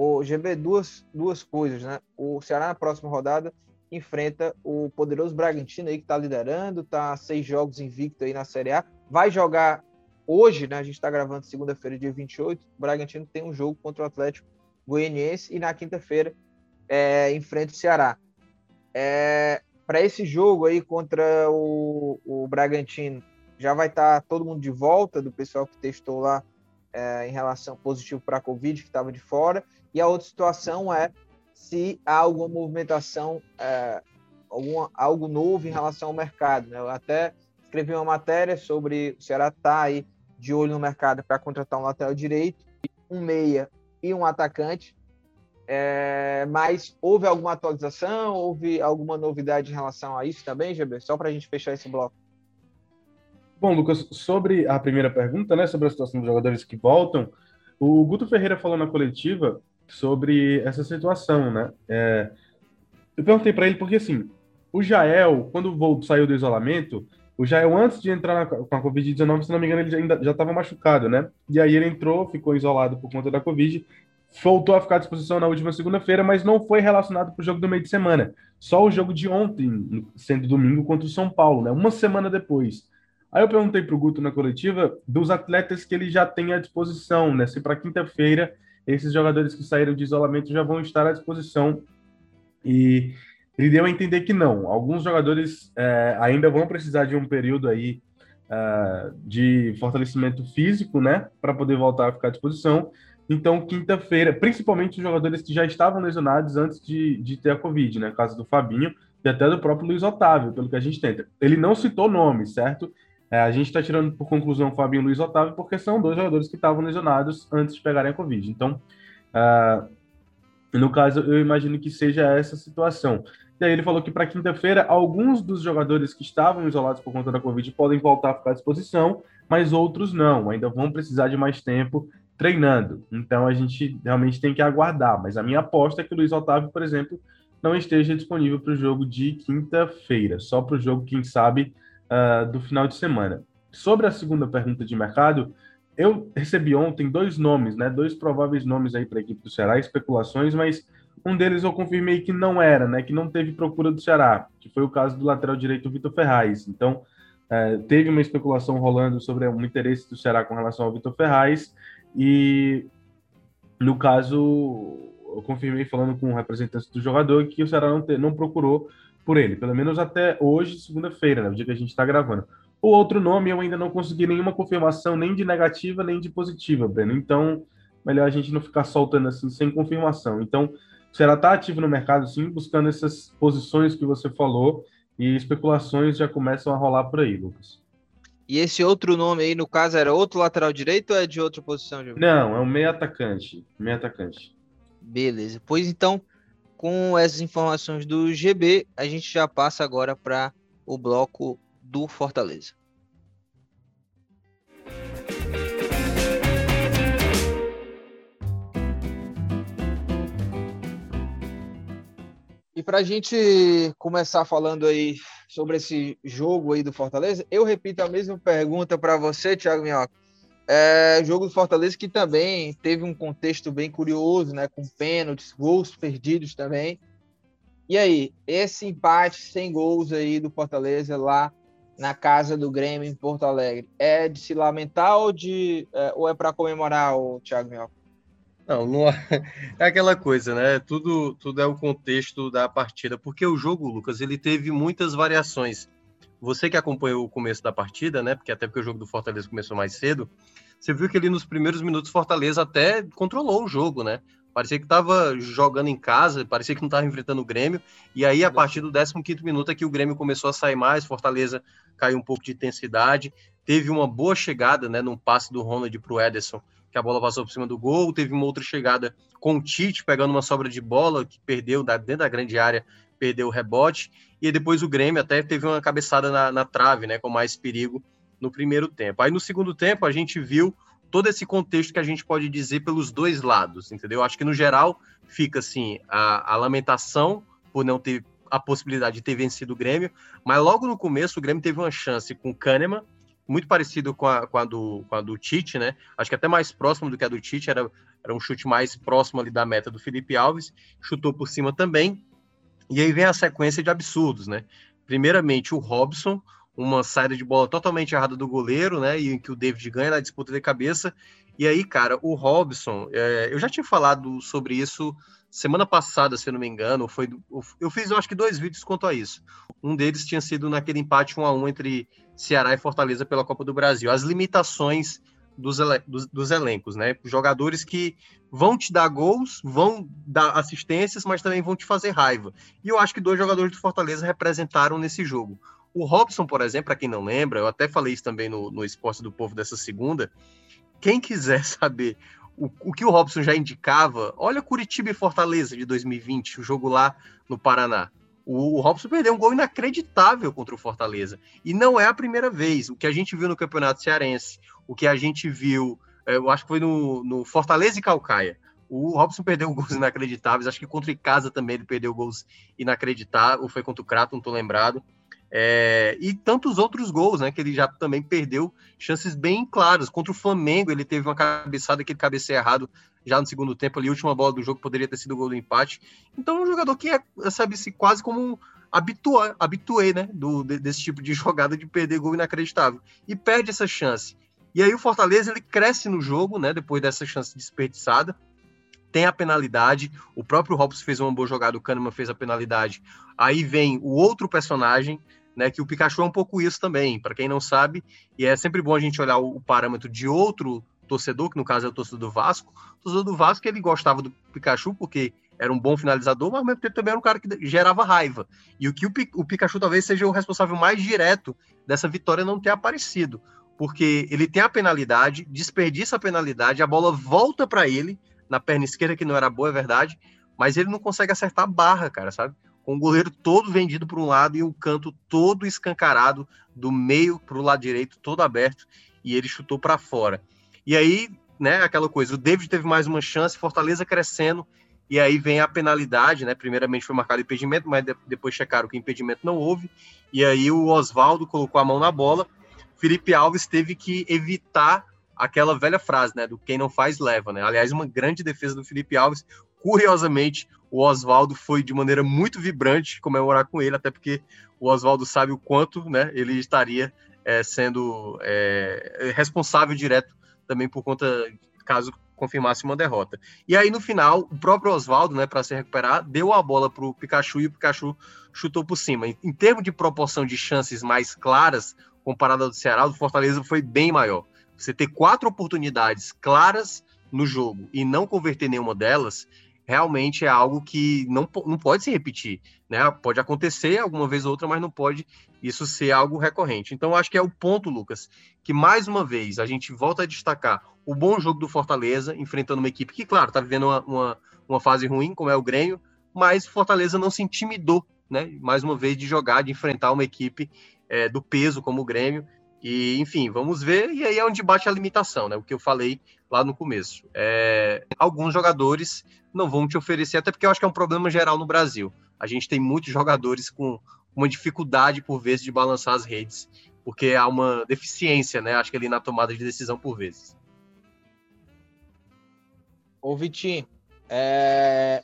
o GB duas, duas coisas, né? O Ceará na próxima rodada enfrenta o poderoso Bragantino aí que está liderando, tá seis jogos invicto aí na Série A. Vai jogar hoje, né? A gente está gravando segunda-feira, dia 28. O Bragantino tem um jogo contra o Atlético Goianiense e na quinta-feira é, enfrenta o Ceará. É, Para esse jogo aí contra o, o Bragantino, já vai estar tá todo mundo de volta do pessoal que testou lá é, em relação positivo para a Covid, que estava de fora. E a outra situação é se há alguma movimentação, é, alguma, algo novo em relação ao mercado. Né? Eu até escrevi uma matéria sobre o Ceará tá aí de olho no mercado para contratar um lateral direito, um meia e um atacante. É, mas houve alguma atualização? Houve alguma novidade em relação a isso também, GB? Só para a gente fechar esse bloco. Bom, Lucas, sobre a primeira pergunta, né, sobre a situação dos jogadores que voltam, o Guto Ferreira falou na coletiva sobre essa situação, né? É, eu perguntei para ele porque assim, o Jael, quando o Volto saiu do isolamento, o Jael antes de entrar na, com a Covid-19, se não me engano, ele ainda já estava machucado, né? E aí ele entrou, ficou isolado por conta da Covid, voltou a ficar à disposição na última segunda-feira, mas não foi relacionado para o jogo do meio de semana. Só o jogo de ontem, sendo domingo, contra o São Paulo, né? Uma semana depois. Aí eu perguntei para o Guto na coletiva dos atletas que ele já tem à disposição, né? Se para quinta-feira esses jogadores que saíram de isolamento já vão estar à disposição. E ele deu a entender que não. Alguns jogadores é, ainda vão precisar de um período aí uh, de fortalecimento físico, né? Para poder voltar a ficar à disposição. Então, quinta-feira, principalmente os jogadores que já estavam lesionados antes de, de ter a Covid, né? Caso do Fabinho e até do próprio Luiz Otávio, pelo que a gente tenta. Ele não citou nome, certo? É, a gente está tirando por conclusão Fabinho e Luiz Otávio, porque são dois jogadores que estavam lesionados antes de pegarem a Covid. Então, uh, no caso, eu imagino que seja essa situação. E aí ele falou que para quinta-feira, alguns dos jogadores que estavam isolados por conta da Covid podem voltar a ficar à disposição, mas outros não, ainda vão precisar de mais tempo treinando. Então a gente realmente tem que aguardar. Mas a minha aposta é que o Luiz Otávio, por exemplo, não esteja disponível para o jogo de quinta-feira, só para o jogo, quem sabe, uh, do final de semana. Sobre a segunda pergunta de mercado, eu recebi ontem dois nomes, né, dois prováveis nomes aí para a equipe do Ceará, especulações, mas um deles eu confirmei que não era, né, que não teve procura do Ceará, que foi o caso do lateral direito Vitor Ferraz. Então, uh, teve uma especulação rolando sobre o interesse do Ceará com relação ao Vitor Ferraz, e no caso, eu confirmei falando com representantes do jogador que o Ceará não, te, não procurou por ele, pelo menos até hoje, segunda-feira, né, o dia que a gente está gravando. O outro nome eu ainda não consegui nenhuma confirmação, nem de negativa, nem de positiva, Breno. Então, melhor a gente não ficar soltando assim sem confirmação. Então, o Ceará está ativo no mercado, sim, buscando essas posições que você falou e especulações já começam a rolar por aí, Lucas. E esse outro nome aí, no caso, era outro lateral direito ou é de outra posição? Não, é um meio atacante. Meio atacante. Beleza. Pois então, com essas informações do GB, a gente já passa agora para o bloco do Fortaleza. E para a gente começar falando aí sobre esse jogo aí do Fortaleza, eu repito a mesma pergunta para você, Thiago Minhoca. É, jogo do Fortaleza que também teve um contexto bem curioso, né? Com pênaltis, gols perdidos também. E aí, esse empate sem gols aí do Fortaleza lá na casa do Grêmio em Porto Alegre, é de se lamentar ou, de, é, ou é para comemorar o Thiago Minhoca? Não, não é, é aquela coisa, né? Tudo, tudo é o contexto da partida, porque o jogo, Lucas, ele teve muitas variações. Você que acompanhou o começo da partida, né? Porque até porque o jogo do Fortaleza começou mais cedo, você viu que ali nos primeiros minutos Fortaleza até controlou o jogo, né? Parecia que estava jogando em casa, parecia que não estava enfrentando o Grêmio. E aí, a partir do 15 minuto, é que o Grêmio começou a sair mais, Fortaleza caiu um pouco de intensidade. Teve uma boa chegada, né? Num passe do Ronald para o Ederson, que a bola passou por cima do gol. Teve uma outra chegada com o Tite pegando uma sobra de bola que perdeu dentro da grande área, perdeu o rebote. E depois o Grêmio até teve uma cabeçada na, na trave, né, com mais perigo no primeiro tempo. Aí no segundo tempo a gente viu todo esse contexto que a gente pode dizer pelos dois lados, entendeu? Acho que no geral fica assim a, a lamentação por não ter a possibilidade de ter vencido o Grêmio, mas logo no começo o Grêmio teve uma chance com o Kahneman muito parecido com a, com a, do, com a do Tite, né? Acho que até mais próximo do que a do Tite, era, era um chute mais próximo ali da meta do Felipe Alves, chutou por cima também. E aí vem a sequência de absurdos, né? Primeiramente, o Robson, uma saída de bola totalmente errada do goleiro, né? E em que o David ganha na disputa de cabeça. E aí, cara, o Robson, é, eu já tinha falado sobre isso semana passada, se eu não me engano, foi eu fiz, eu acho que dois vídeos quanto a isso. Um deles tinha sido naquele empate 1 a 1 entre Ceará e Fortaleza pela Copa do Brasil. As limitações dos, dos, dos, elencos, né? Jogadores que vão te dar gols, vão dar assistências, mas também vão te fazer raiva. E eu acho que dois jogadores do Fortaleza representaram nesse jogo. O Robson, por exemplo, para quem não lembra, eu até falei isso também no, no Esporte do Povo dessa segunda. Quem quiser saber o, o que o Robson já indicava, olha Curitiba e Fortaleza de 2020, o jogo lá no Paraná. O, Robson perdeu um gol inacreditável contra o Fortaleza. E não é a primeira vez. O que a gente viu no Campeonato Cearense, o que a gente viu, é, eu acho que foi no, no Fortaleza e Calcaia. O Robson perdeu gols inacreditáveis. Acho que contra o Casa também ele perdeu gols inacreditáveis. Ou foi contra o Crato, não estou lembrado. É, e tantos outros gols, né? Que ele já também perdeu chances bem claras. Contra o Flamengo, ele teve uma cabeçada que ele cabeceia errado já no segundo tempo ali, a última bola do jogo poderia ter sido o gol do empate. Então é um jogador que é, sabe-se, quase como um habitué né, do, desse tipo de jogada de perder gol inacreditável. E perde essa chance. E aí o Fortaleza, ele cresce no jogo, né, depois dessa chance desperdiçada, tem a penalidade, o próprio Robson fez uma boa jogada, o Kahneman fez a penalidade, aí vem o outro personagem, né, que o Pikachu é um pouco isso também, para quem não sabe, e é sempre bom a gente olhar o, parâmetro de outro torcedor, que no caso é o torcedor do Vasco, o torcedor do Vasco ele gostava do Pikachu porque era um bom finalizador, mas ao mesmo tempo também era um cara que gerava raiva. E o que o, o Pikachu talvez seja o responsável mais direto dessa vitória não ter aparecido, porque ele tem a penalidade, desperdiça a penalidade, a bola volta para ele na perna esquerda que não era boa, é verdade, mas ele não consegue acertar a barra, cara, sabe? Com o goleiro todo vendido para um lado e o canto todo escancarado do meio para o lado direito, todo aberto, e ele chutou para fora. E aí, né, aquela coisa, o David teve mais uma chance, Fortaleza crescendo, e aí vem a penalidade, né? Primeiramente foi marcado impedimento, mas depois checaram que impedimento não houve. E aí o Oswaldo colocou a mão na bola. Felipe Alves teve que evitar aquela velha frase, né? Do quem não faz leva, né? Aliás, uma grande defesa do Felipe Alves. Curiosamente, o Oswaldo foi de maneira muito vibrante comemorar com ele, até porque o Oswaldo sabe o quanto, né? Ele estaria é, sendo é, responsável direto também por conta, caso confirmasse uma derrota. E aí, no final, o próprio Oswaldo, né, para se recuperar, deu a bola para o Pikachu e o Pikachu chutou por cima. Em, em termos de proporção de chances mais claras, comparado ao do Ceará, o Fortaleza foi bem maior. Você ter quatro oportunidades claras no jogo e não converter nenhuma delas, realmente é algo que não, não pode se repetir, né? Pode acontecer alguma vez ou outra, mas não pode isso ser algo recorrente. Então, acho que é o ponto, Lucas, que mais uma vez a gente volta a destacar o bom jogo do Fortaleza, enfrentando uma equipe que, claro, está vivendo uma, uma, uma, fase ruim, como é o Grêmio, mas Fortaleza não se intimidou, né? Mais uma vez, de jogar, de enfrentar uma equipe é, do peso como o Grêmio. E, enfim, vamos ver. E aí é onde bate a limitação, né? O que eu falei lá no começo. É, alguns jogadores não vão te oferecer, até porque eu acho que é um problema geral no Brasil. A gente tem muitos jogadores com uma dificuldade, por vezes, de balançar as redes, porque há uma deficiência, né? Acho que ali na tomada de decisão, por vezes. Ô, Vitinho, é...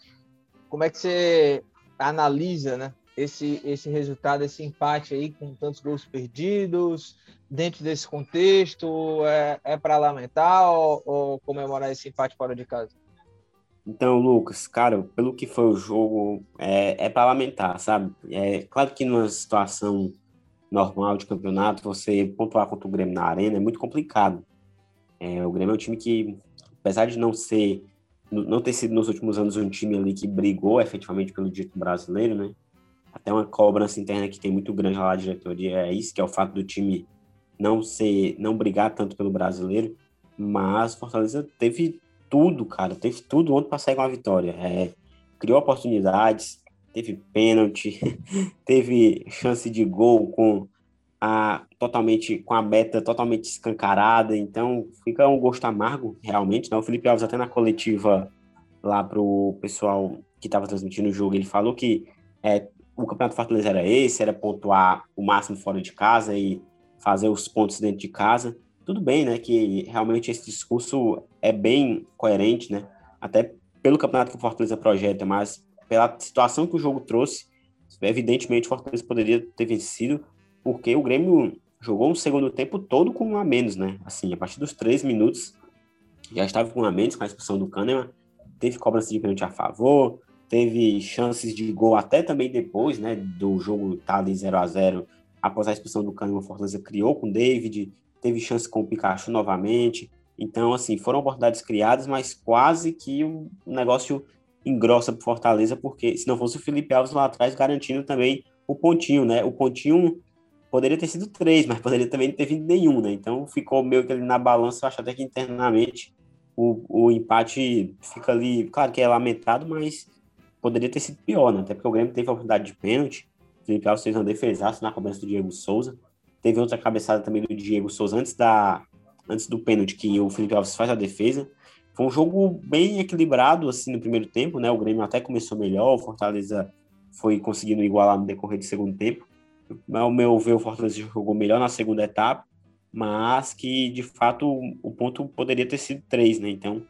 como é que você analisa, né? Esse, esse resultado, esse empate aí com tantos gols perdidos, dentro desse contexto, é, é para lamentar ou, ou, comemorar esse empate fora de casa? Então, Lucas, cara, pelo que foi o jogo, é, é para lamentar, sabe? É claro que numa situação normal de campeonato, você pontuar contra o Grêmio na arena é muito complicado. É, o Grêmio é um time que, apesar de não ser, não ter sido nos últimos anos um time ali que brigou efetivamente pelo dito brasileiro, né? Até uma cobrança interna que tem muito grande lá na diretoria, é isso, que é o fato do time não ser, não brigar tanto pelo brasileiro, mas Fortaleza teve tudo, cara, teve tudo ontem para sair com a vitória. É, criou oportunidades, teve pênalti, teve chance de gol com a totalmente com a meta totalmente escancarada, então fica um gosto amargo realmente. Né? O Felipe Alves até na coletiva lá pro pessoal que estava transmitindo o jogo, ele falou que é, o Campeonato Fortaleza era esse, era pontuar o máximo fora de casa e fazer os pontos dentro de casa. Tudo bem, né, que realmente esse discurso é bem coerente, né, até pelo campeonato que o Fortaleza projeta, mas pela situação que o jogo trouxe, evidentemente o Fortaleza poderia ter vencido, porque o Grêmio jogou um segundo tempo todo com um a menos, né, assim, a partir dos três minutos já estava com um a menos com a expulsão do Kahneman, teve cobrança de pênalti a favor, teve chances de gol até também depois, né, do jogo tá ali 0 a 0 após a expulsão do Kahneman, o Fortaleza criou com o David, teve chance com o Pikachu novamente, então, assim, foram oportunidades criadas, mas quase que o negócio engrossa para Fortaleza, porque se não fosse o Felipe Alves lá atrás garantindo também o pontinho, né, o pontinho poderia ter sido três, mas poderia também não ter vindo nenhum, né, então ficou meio que ali na balança, eu acho até que internamente o, o empate fica ali, claro que é lamentado, mas poderia ter sido pior, né? Até porque o Grêmio teve a oportunidade de pênalti. O Felipe Alves fez uma defesaça na cabeça do Diego Souza. Teve outra cabeçada também do Diego Souza antes, da, antes do pênalti, que o Felipe Alves faz a defesa. Foi um jogo bem equilibrado, assim, no primeiro tempo, né? O Grêmio até começou melhor, o Fortaleza foi conseguindo igualar no decorrer do segundo tempo. Ao meu ver, o Fortaleza jogou melhor na segunda etapa, mas que, de fato, o ponto poderia ter sido três, né? Então,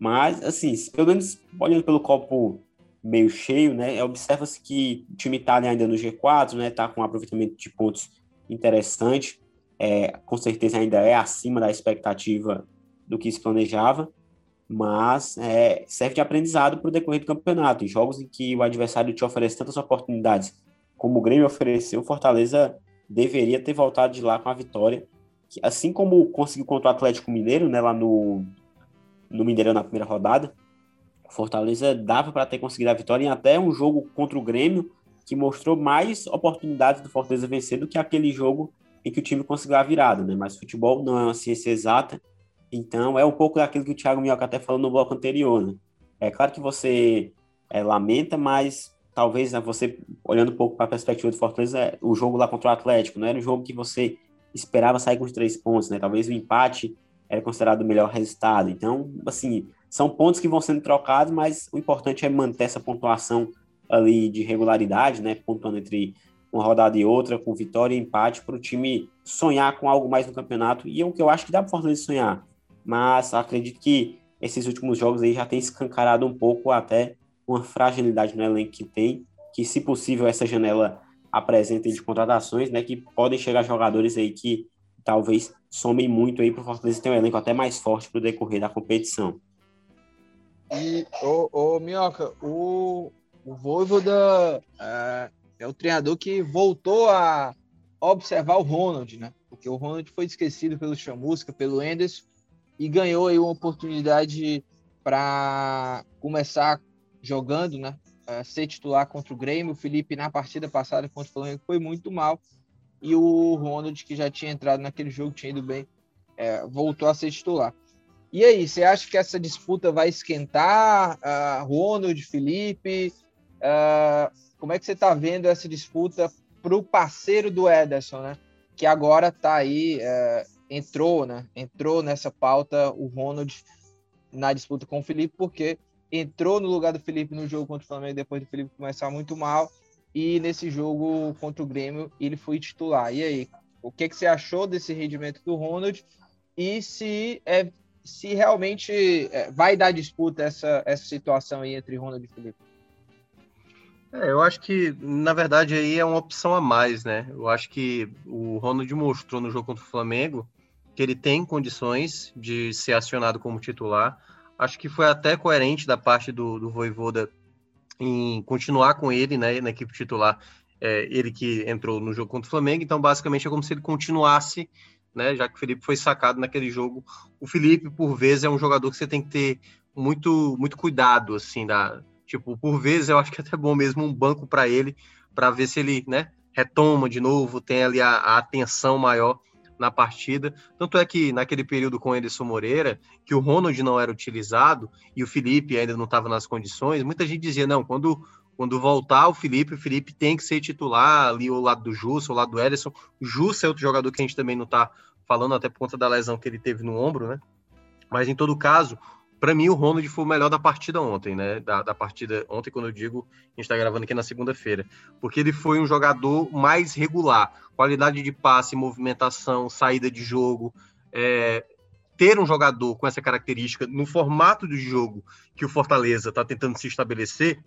mas, assim, pelo menos olhando pelo copo meio cheio, né? Observa-se que o time está ainda no G4, né? Está com um aproveitamento de pontos interessante. É, com certeza ainda é acima da expectativa do que se planejava, mas é, serve de aprendizado para o decorrer do campeonato. Em jogos em que o adversário te oferece tantas oportunidades como o Grêmio ofereceu, o Fortaleza deveria ter voltado de lá com a vitória. Assim como conseguiu contra o Atlético Mineiro, né, lá no, no Mineirão na primeira rodada, Fortaleza dava para ter conseguido a vitória em até um jogo contra o Grêmio, que mostrou mais oportunidades do Fortaleza vencer do que aquele jogo em que o time conseguiu a virada, né? Mas futebol não é uma ciência exata, então é um pouco daquilo que o Thiago Minhoca até falou no bloco anterior, né? É claro que você é, lamenta, mas talvez né, você, olhando um pouco para a perspectiva do Fortaleza, é, o jogo lá contra o Atlético não era um jogo que você esperava sair com os três pontos, né? Talvez o empate era considerado o melhor resultado. Então, assim, são pontos que vão sendo trocados, mas o importante é manter essa pontuação ali de regularidade, né? Pontuando entre uma rodada e outra, com vitória e empate, para o time sonhar com algo mais no campeonato. E é o que eu acho que dá para o Fortaleza sonhar. Mas acredito que esses últimos jogos aí já tem escancarado um pouco até uma fragilidade no elenco que tem, que se possível essa janela apresente de contratações, né? Que podem chegar jogadores aí que talvez somem muito aí para o Fortaleza ter um elenco até mais forte para o decorrer da competição. E, ô, ô Minhoca, o, o Voivoda é, é o treinador que voltou a observar o Ronald, né? Porque o Ronald foi esquecido pelo Chamusca, pelo Enderson, e ganhou aí uma oportunidade para começar jogando, né? ser titular contra o Grêmio. O Felipe, na partida passada contra o Flamengo, foi muito mal. E o Ronald, que já tinha entrado naquele jogo, tinha ido bem, é, voltou a ser titular. E aí, você acha que essa disputa vai esquentar? Uh, Ronald, Felipe? Uh, como é que você está vendo essa disputa para o parceiro do Ederson, né? Que agora está aí, uh, entrou, né? Entrou nessa pauta o Ronald na disputa com o Felipe, porque entrou no lugar do Felipe no jogo contra o Flamengo depois do Felipe começar muito mal. E nesse jogo contra o Grêmio, ele foi titular. E aí, o que, que você achou desse rendimento do Ronald? E se é se realmente é, vai dar disputa essa, essa situação aí entre Ronald e Felipe. É, eu acho que, na verdade, aí é uma opção a mais, né? Eu acho que o Ronald mostrou no jogo contra o Flamengo que ele tem condições de ser acionado como titular. Acho que foi até coerente da parte do, do Voivoda em continuar com ele né, na equipe titular, é, ele que entrou no jogo contra o Flamengo. Então, basicamente, é como se ele continuasse né? Já que o Felipe foi sacado naquele jogo. O Felipe, por vezes, é um jogador que você tem que ter muito, muito cuidado, assim, da. Tipo, por vezes eu acho que é até bom mesmo um banco para ele, para ver se ele, né, retoma de novo, tem ali a, a, atenção maior na partida. Tanto é que naquele período com Anderson Moreira, que o Ronald não era utilizado e o Felipe ainda não estava nas condições, muita gente dizia, não, quando quando voltar o Felipe, o Felipe tem que ser titular ali ao lado do Justo, ao lado do Ederson. O Justo é outro jogador que a gente também não está falando, até por conta da lesão que ele teve no ombro, né? Mas em todo caso, para mim o Ronald foi o melhor da partida ontem, né? Da, da partida ontem, quando eu digo, a gente está gravando aqui na segunda-feira. Porque ele foi um jogador mais regular. Qualidade de passe, movimentação, saída de jogo. É, ter um jogador com essa característica no formato de jogo que o Fortaleza está tentando se estabelecer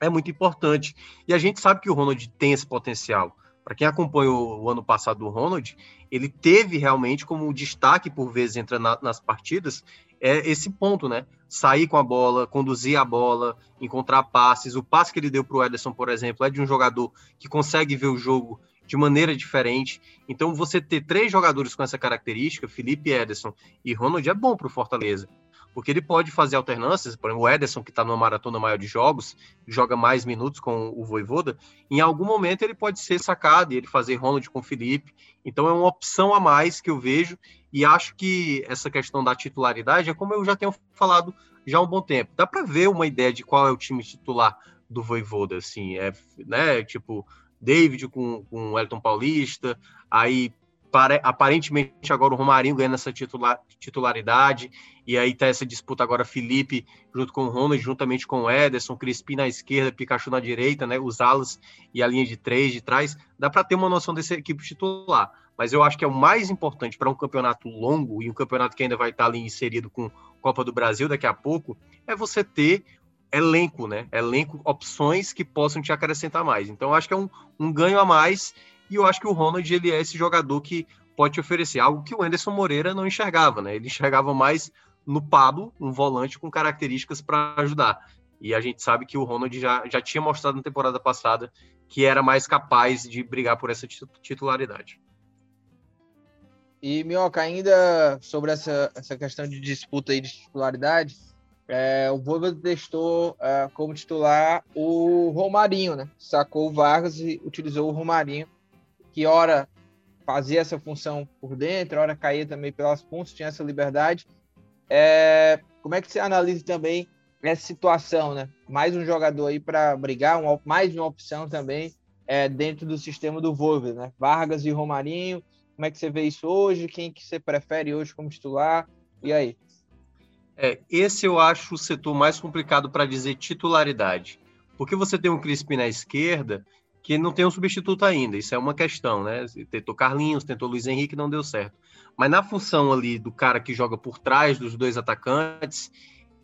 é muito importante. E a gente sabe que o Ronald tem esse potencial. Para quem acompanhou o ano passado do Ronald, ele teve realmente como destaque, por vezes, entra na, nas partidas, é esse ponto, né? Sair com a bola, conduzir a bola, encontrar passes. O passe que ele deu para o Ederson, por exemplo, é de um jogador que consegue ver o jogo de maneira diferente. Então, você ter três jogadores com essa característica, Felipe, Ederson e Ronald, é bom para o Fortaleza porque ele pode fazer alternâncias, por exemplo, o Ederson, que está numa maratona maior de jogos, joga mais minutos com o Voivoda, em algum momento ele pode ser sacado e ele fazer Ronald com o Felipe, então é uma opção a mais que eu vejo, e acho que essa questão da titularidade é como eu já tenho falado já há um bom tempo, dá para ver uma ideia de qual é o time titular do Voivoda, assim, é, né, tipo, David com, com o Elton Paulista, aí aparentemente agora o Romarinho ganhando essa titular, titularidade, e aí tá essa disputa agora Felipe junto com o Ronald, juntamente com o Ederson, Crispim na esquerda, Pikachu na direita, né, os alas e a linha de três de trás, dá para ter uma noção dessa equipe titular, mas eu acho que é o mais importante para um campeonato longo e um campeonato que ainda vai estar tá ali inserido com Copa do Brasil daqui a pouco, é você ter elenco, né? Elenco, opções que possam te acrescentar mais. Então, eu acho que é um, um ganho a mais e eu acho que o Ronald ele é esse jogador que pode te oferecer algo que o Anderson Moreira não enxergava, né? Ele enxergava mais no Pablo, um volante com características para ajudar. E a gente sabe que o Ronald já, já tinha mostrado na temporada passada que era mais capaz de brigar por essa titularidade. E, Minhoca, ainda sobre essa, essa questão de disputa aí de titularidade, é, o Voivoda testou é, como titular o Romarinho, né? Sacou o Vargas e utilizou o Romarinho que hora fazia essa função por dentro, hora caía também pelas pontas, tinha essa liberdade. É, como é que você analisa também essa situação, né? Mais um jogador aí para brigar, mais uma opção também é, dentro do sistema do Volvo, né? Vargas e Romarinho, como é que você vê isso hoje? Quem que você prefere hoje como titular? E aí? É, esse eu acho o setor mais complicado para dizer titularidade. Porque você tem um Crispim na esquerda que não tem um substituto ainda. Isso é uma questão, né? Tentou Carlinhos, tentou Luiz Henrique, não deu certo. Mas na função ali do cara que joga por trás dos dois atacantes,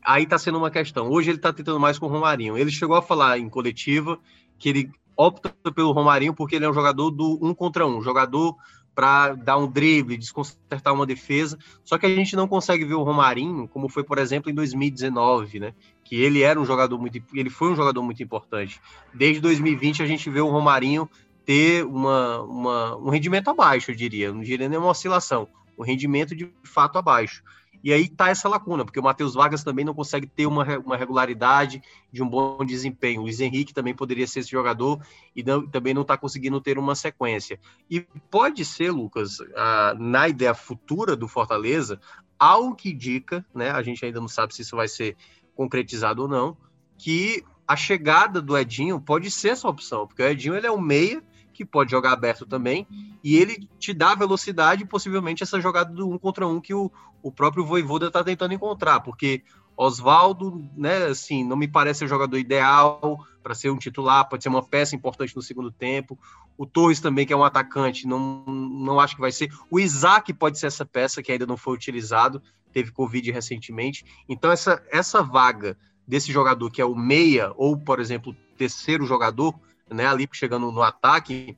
aí tá sendo uma questão. Hoje ele tá tentando mais com o Romarinho. Ele chegou a falar em coletiva que ele opta pelo Romarinho porque ele é um jogador do um contra um, jogador para dar um drible, desconcertar uma defesa. Só que a gente não consegue ver o Romarinho como foi, por exemplo, em 2019, né? Que ele era um jogador muito, ele foi um jogador muito importante. Desde 2020 a gente vê o Romarinho ter uma, uma, um rendimento abaixo, eu diria, não diria nem uma oscilação, um rendimento de fato abaixo. E aí tá essa lacuna, porque o Matheus Vargas também não consegue ter uma, uma regularidade de um bom desempenho. O Luiz Henrique também poderia ser esse jogador e não, também não está conseguindo ter uma sequência. E pode ser, Lucas, a, na ideia futura do Fortaleza, algo que indica, né? A gente ainda não sabe se isso vai ser concretizado ou não, que a chegada do Edinho pode ser essa opção, porque o Edinho ele é um meia que pode jogar aberto também, e ele te dá velocidade possivelmente essa jogada do um contra um que o, o próprio Voivoda está tentando encontrar, porque Oswaldo, né, assim, não me parece o jogador ideal para ser um titular, pode ser uma peça importante no segundo tempo. O Torres também, que é um atacante, não, não acho que vai ser. O Isaac pode ser essa peça que ainda não foi utilizado, teve Covid recentemente. Então, essa, essa vaga desse jogador que é o meia, ou, por exemplo, terceiro jogador, né, ali chegando no ataque,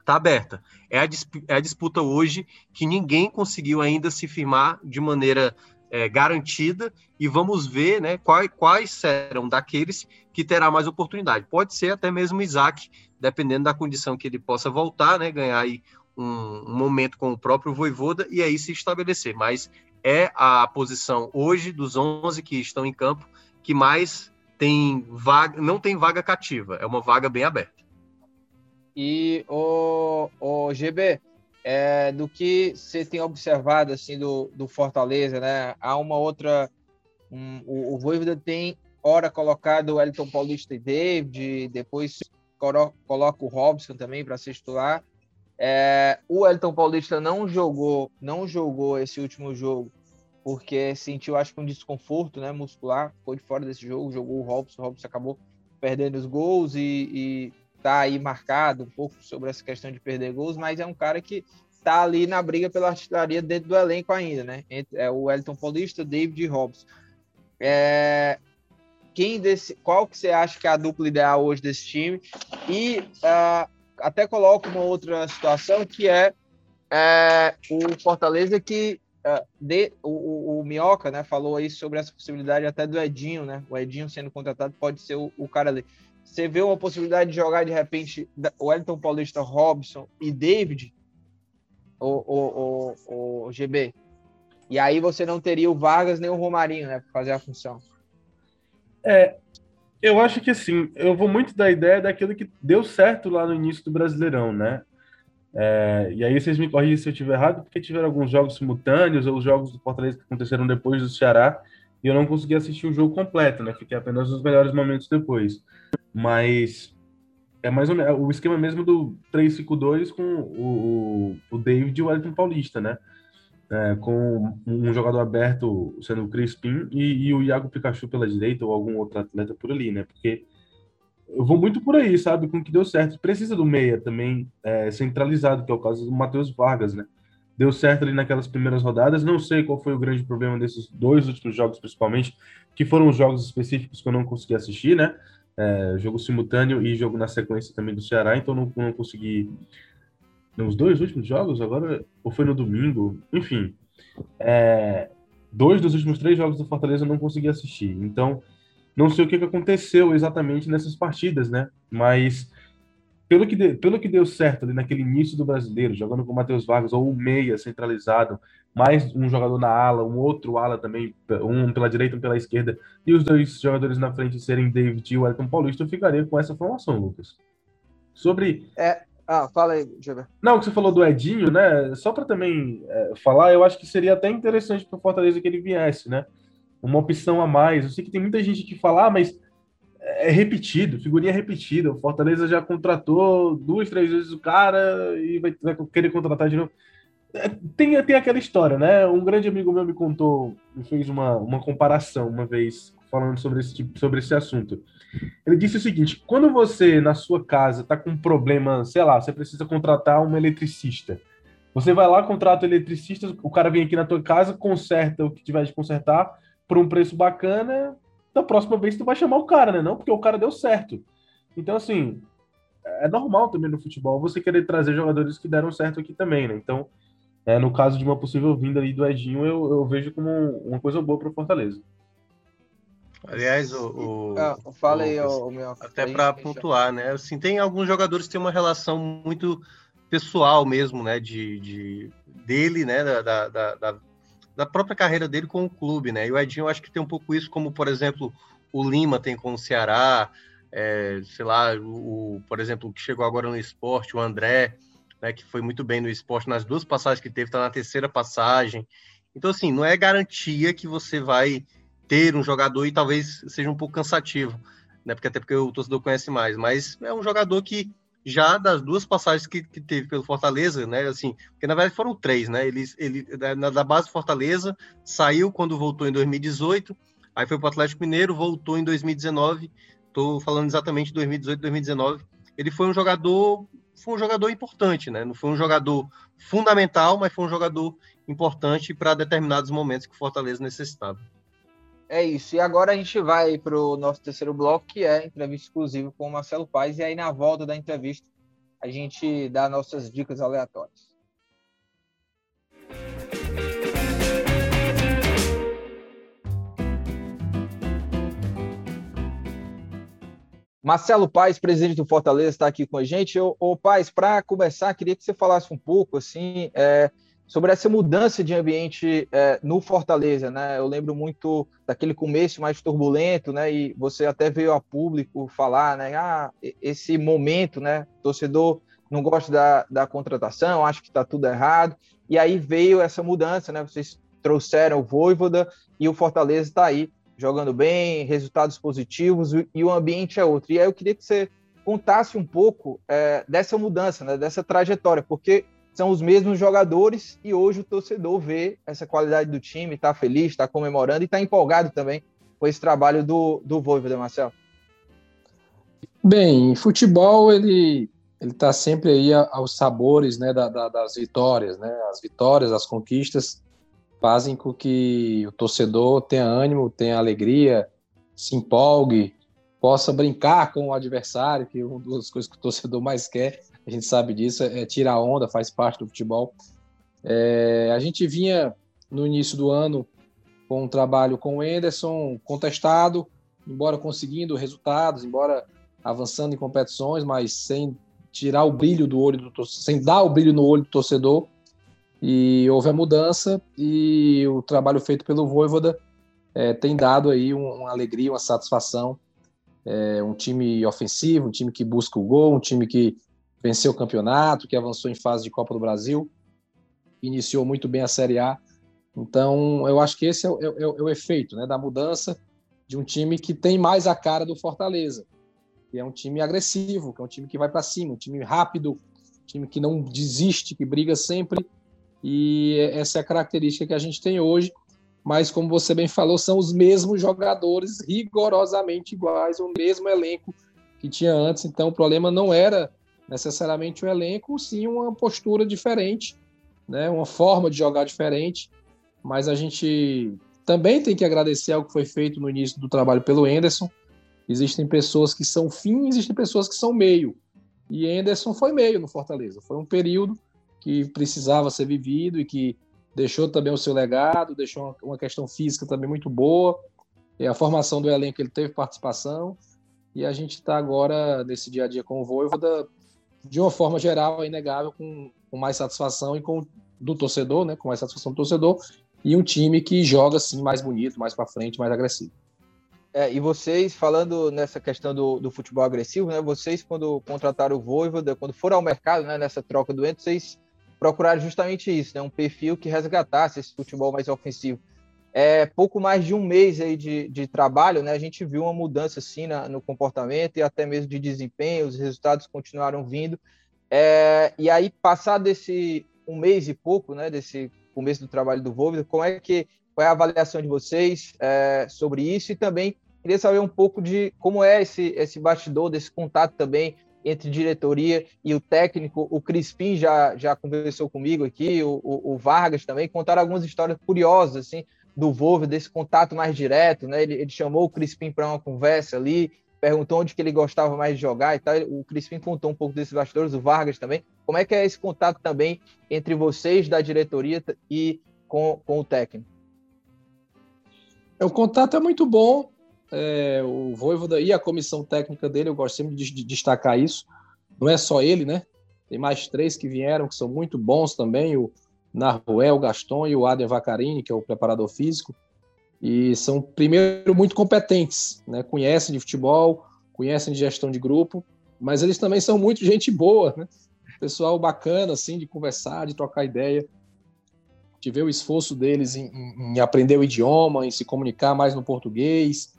está aberta. É a, é a, disputa hoje que ninguém conseguiu ainda se firmar de maneira é, garantida e vamos ver né, quais, quais serão daqueles que terá mais oportunidade. Pode ser até mesmo Isaac, dependendo da condição que ele possa voltar, né, ganhar aí um, um momento com o próprio Voivoda e aí se estabelecer. Mas é a posição hoje dos 11 que estão em campo que mais tem vaga, não tem vaga cativa, é uma vaga bem aberta. E o, o GB, é, do que você tem observado assim do, do Fortaleza, né? Há uma outra, um, o, o Voivoda tem hora colocado o Elton Paulista e David, depois coloca o Robson também para ser titular. É, o Elton Paulista não jogou, não jogou esse último jogo porque sentiu, acho que, um desconforto né, muscular, ficou de fora desse jogo, jogou o Robson, o Robson acabou perdendo os gols e, e tá aí marcado um pouco sobre essa questão de perder gols, mas é um cara que tá ali na briga pela artilharia dentro do elenco ainda, né? Entre, é o Elton Paulista, David e Robson. É, quem desse, qual que você acha que é a dupla ideal hoje desse time? E uh, até coloco uma outra situação que é, é o Fortaleza que uh, de, o, o, Minhoca né, falou aí sobre essa possibilidade até do Edinho, né? O Edinho sendo contratado pode ser o, o cara ali. Você vê uma possibilidade de jogar de repente o Wellington Paulista, Robson e David, o, o, o, o GB. E aí você não teria o Vargas nem o Romarinho, né, para fazer a função. É, eu acho que assim, eu vou muito da ideia daquilo que deu certo lá no início do Brasileirão, né? É, e aí vocês me corrigem se eu estiver errado, porque tiveram alguns jogos simultâneos, ou os jogos do Fortaleza que aconteceram depois do Ceará, e eu não consegui assistir o jogo completo, né? Fiquei apenas nos melhores momentos depois. Mas é mais ou menos o esquema mesmo do 3-5-2 com o, o, David e o Wellington Paulista, né? É, com um jogador aberto sendo o Crispim e, e o Iago Pikachu pela direita ou algum outro atleta por ali, né? Porque eu vou muito por aí, sabe? Com o que deu certo. Precisa do meia também é, centralizado, que é o caso do Matheus Vargas, né? Deu certo ali naquelas primeiras rodadas. Não sei qual foi o grande problema desses dois últimos jogos, principalmente, que foram os jogos específicos que eu não consegui assistir, né? É, jogo simultâneo e jogo na sequência também do Ceará, então não, não consegui. Nos dois últimos jogos, agora, ou foi no domingo, enfim. É, dois dos últimos três jogos do Fortaleza eu não consegui assistir. Então, não sei o que, aconteceu exatamente nessas partidas, né? Mas pelo que, de, pelo que deu certo ali naquele início do brasileiro, jogando com o Matheus Vargas ou o meia centralizado, mais um jogador na ala, um outro ala também, um pela direita, um pela esquerda, e os dois jogadores na frente serem David e o Elton Paulista, eu ficaria com essa formação, Lucas. Sobre. É, ah, fala aí, Gilberto. Não, o que você falou do Edinho, né? Só para também é, falar, eu acho que seria até interessante para o Fortaleza que ele viesse, né? Uma opção a mais. Eu sei que tem muita gente que fala, ah, mas é repetido, figurinha repetida. O Fortaleza já contratou duas, três vezes o cara e vai, vai querer contratar de novo. É, tem, tem aquela história, né? Um grande amigo meu me contou, me fez uma, uma comparação uma vez falando sobre esse, tipo, sobre esse assunto. Ele disse o seguinte: quando você na sua casa está com um problema, sei lá, você precisa contratar um eletricista. Você vai lá, contrata o eletricista, o cara vem aqui na tua casa, conserta o que tiver de consertar, por um preço bacana, da próxima vez tu vai chamar o cara, né? Não porque o cara deu certo. Então, assim, é normal também no futebol você querer trazer jogadores que deram certo aqui também, né? Então, é, no caso de uma possível vinda ali do Edinho, eu, eu vejo como uma coisa boa para o Fortaleza. Aliás, o, o ah, fala aí, o, o meu. Até para pontuar, né? Assim, tem alguns jogadores que têm uma relação muito pessoal mesmo, né? De, de dele, né? Da, da, da, da própria carreira dele com o clube, né? E o Edinho, eu acho que tem um pouco isso, como, por exemplo, o Lima tem com o Ceará, é, sei lá, o, o, por exemplo, o que chegou agora no esporte, o André, né, que foi muito bem no esporte nas duas passagens que teve, está na terceira passagem. Então, assim, não é garantia que você vai ter um jogador e talvez seja um pouco cansativo, né? Porque até porque o torcedor conhece mais, mas é um jogador que já das duas passagens que, que teve pelo Fortaleza, né? Assim, porque na verdade foram três, né? Ele, ele na, da base Fortaleza saiu quando voltou em 2018, aí foi para o Atlético Mineiro, voltou em 2019. Estou falando exatamente de 2018, 2019. Ele foi um jogador, foi um jogador importante, né? Não foi um jogador fundamental, mas foi um jogador importante para determinados momentos que o Fortaleza necessitava. É isso. E agora a gente vai para o nosso terceiro bloco, que é entrevista exclusiva com o Marcelo Paes. E aí, na volta da entrevista, a gente dá nossas dicas aleatórias. Marcelo Paes, presidente do Fortaleza, está aqui com a gente. Ô, Paes, para começar, queria que você falasse um pouco assim, é, sobre essa mudança de ambiente é, no Fortaleza, né? Eu lembro muito daquele começo mais turbulento, né? E você até veio a público falar, né? Ah, esse momento, né? Torcedor não gosta da, da contratação, acha que está tudo errado. E aí veio essa mudança, né? Vocês trouxeram o Voivoda e o Fortaleza está aí jogando bem, resultados positivos e o ambiente é outro. E aí eu queria que você contasse um pouco é, dessa mudança, né? Dessa trajetória, porque são os mesmos jogadores e hoje o torcedor vê essa qualidade do time, está feliz, está comemorando e está empolgado também com esse trabalho do, do Voivoda, Marcelo. Bem, futebol ele ele está sempre aí aos sabores né, da, da, das vitórias, né? As vitórias, as conquistas fazem com que o torcedor tenha ânimo, tenha alegria, se empolgue, possa brincar com o adversário, que é uma das coisas que o torcedor mais quer a gente sabe disso, é tirar onda, faz parte do futebol. É, a gente vinha no início do ano com um trabalho com o Enderson contestado, embora conseguindo resultados, embora avançando em competições, mas sem tirar o brilho do olho do sem dar o brilho no olho do torcedor. E houve a mudança e o trabalho feito pelo Voivoda é, tem dado aí uma alegria, uma satisfação. É, um time ofensivo, um time que busca o gol, um time que venceu o campeonato, que avançou em fase de Copa do Brasil, iniciou muito bem a Série A. Então, eu acho que esse é o, é, é, é o efeito né, da mudança de um time que tem mais a cara do Fortaleza, que é um time agressivo, que é um time que vai para cima, um time rápido, um time que não desiste, que briga sempre. E essa é a característica que a gente tem hoje. Mas, como você bem falou, são os mesmos jogadores, rigorosamente iguais, o mesmo elenco que tinha antes. Então, o problema não era necessariamente o elenco, sim uma postura diferente, né? uma forma de jogar diferente. Mas a gente também tem que agradecer ao que foi feito no início do trabalho pelo Enderson. Existem pessoas que são fim, existem pessoas que são meio. E Enderson foi meio no Fortaleza. Foi um período que precisava ser vivido e que deixou também o seu legado, deixou uma questão física também muito boa. E a formação do elenco ele teve participação. E a gente está agora, nesse dia a dia com o Voivoda, de uma forma geral, é inegável, com, com mais satisfação e com do torcedor, né? Com mais satisfação do torcedor e um time que joga assim mais bonito, mais para frente, mais agressivo. É, e vocês, falando nessa questão do, do, futebol agressivo, né? Vocês, quando contrataram o Voivoda, quando foram ao mercado, né? Nessa troca do Ento, vocês procuraram justamente isso, né? Um perfil que resgatasse esse futebol mais ofensivo é, pouco mais de um mês aí de, de trabalho, né, a gente viu uma mudança assim na, no comportamento e até mesmo de desempenho, os resultados continuaram vindo. É, e aí, passado esse um mês e pouco, né, desse começo do trabalho do Volvo, como é que qual é a avaliação de vocês é, sobre isso e também queria saber um pouco de como é esse esse bastidor desse contato também entre diretoria e o técnico. O Crispim já já conversou comigo aqui, o, o, o Vargas também contaram algumas histórias curiosas assim do Volvo, desse contato mais direto, né? Ele, ele chamou o Crispim para uma conversa ali, perguntou onde que ele gostava mais de jogar e tal. O Crispim contou um pouco desses bastidores, o Vargas também. Como é que é esse contato também entre vocês da diretoria e com, com o técnico? É, o contato é muito bom. É, o Voivoda e a comissão técnica dele, eu gosto sempre de, de destacar isso. Não é só ele, né? Tem mais três que vieram, que são muito bons também. O, Naruel Gaston e o Adem Vacarini, que é o preparador físico, e são, primeiro, muito competentes, né? conhecem de futebol, conhecem de gestão de grupo, mas eles também são muito gente boa, né? pessoal bacana, assim, de conversar, de trocar ideia, de ver o esforço deles em, em, em aprender o idioma, em se comunicar mais no português,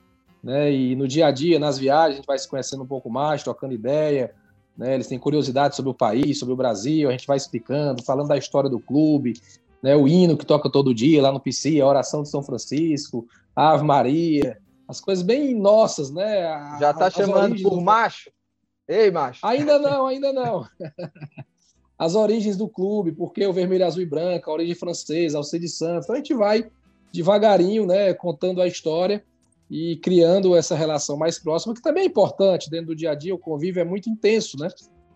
né? E no dia a dia, nas viagens, a gente vai se conhecendo um pouco mais, trocando ideia, né? Eles têm curiosidade sobre o país, sobre o Brasil, a gente vai explicando, falando da história do clube, né? O hino que toca todo dia lá no PC, a oração de São Francisco, a Ave Maria, as coisas bem nossas, né? A, Já tá chamando por do... macho? Ei, macho. Ainda não, ainda não. as origens do clube, porque o vermelho, azul e branco, a origem francesa, Alcide Santos. Então a gente vai devagarinho, né, contando a história e criando essa relação mais próxima, que também é importante dentro do dia a dia. O convívio é muito intenso, né?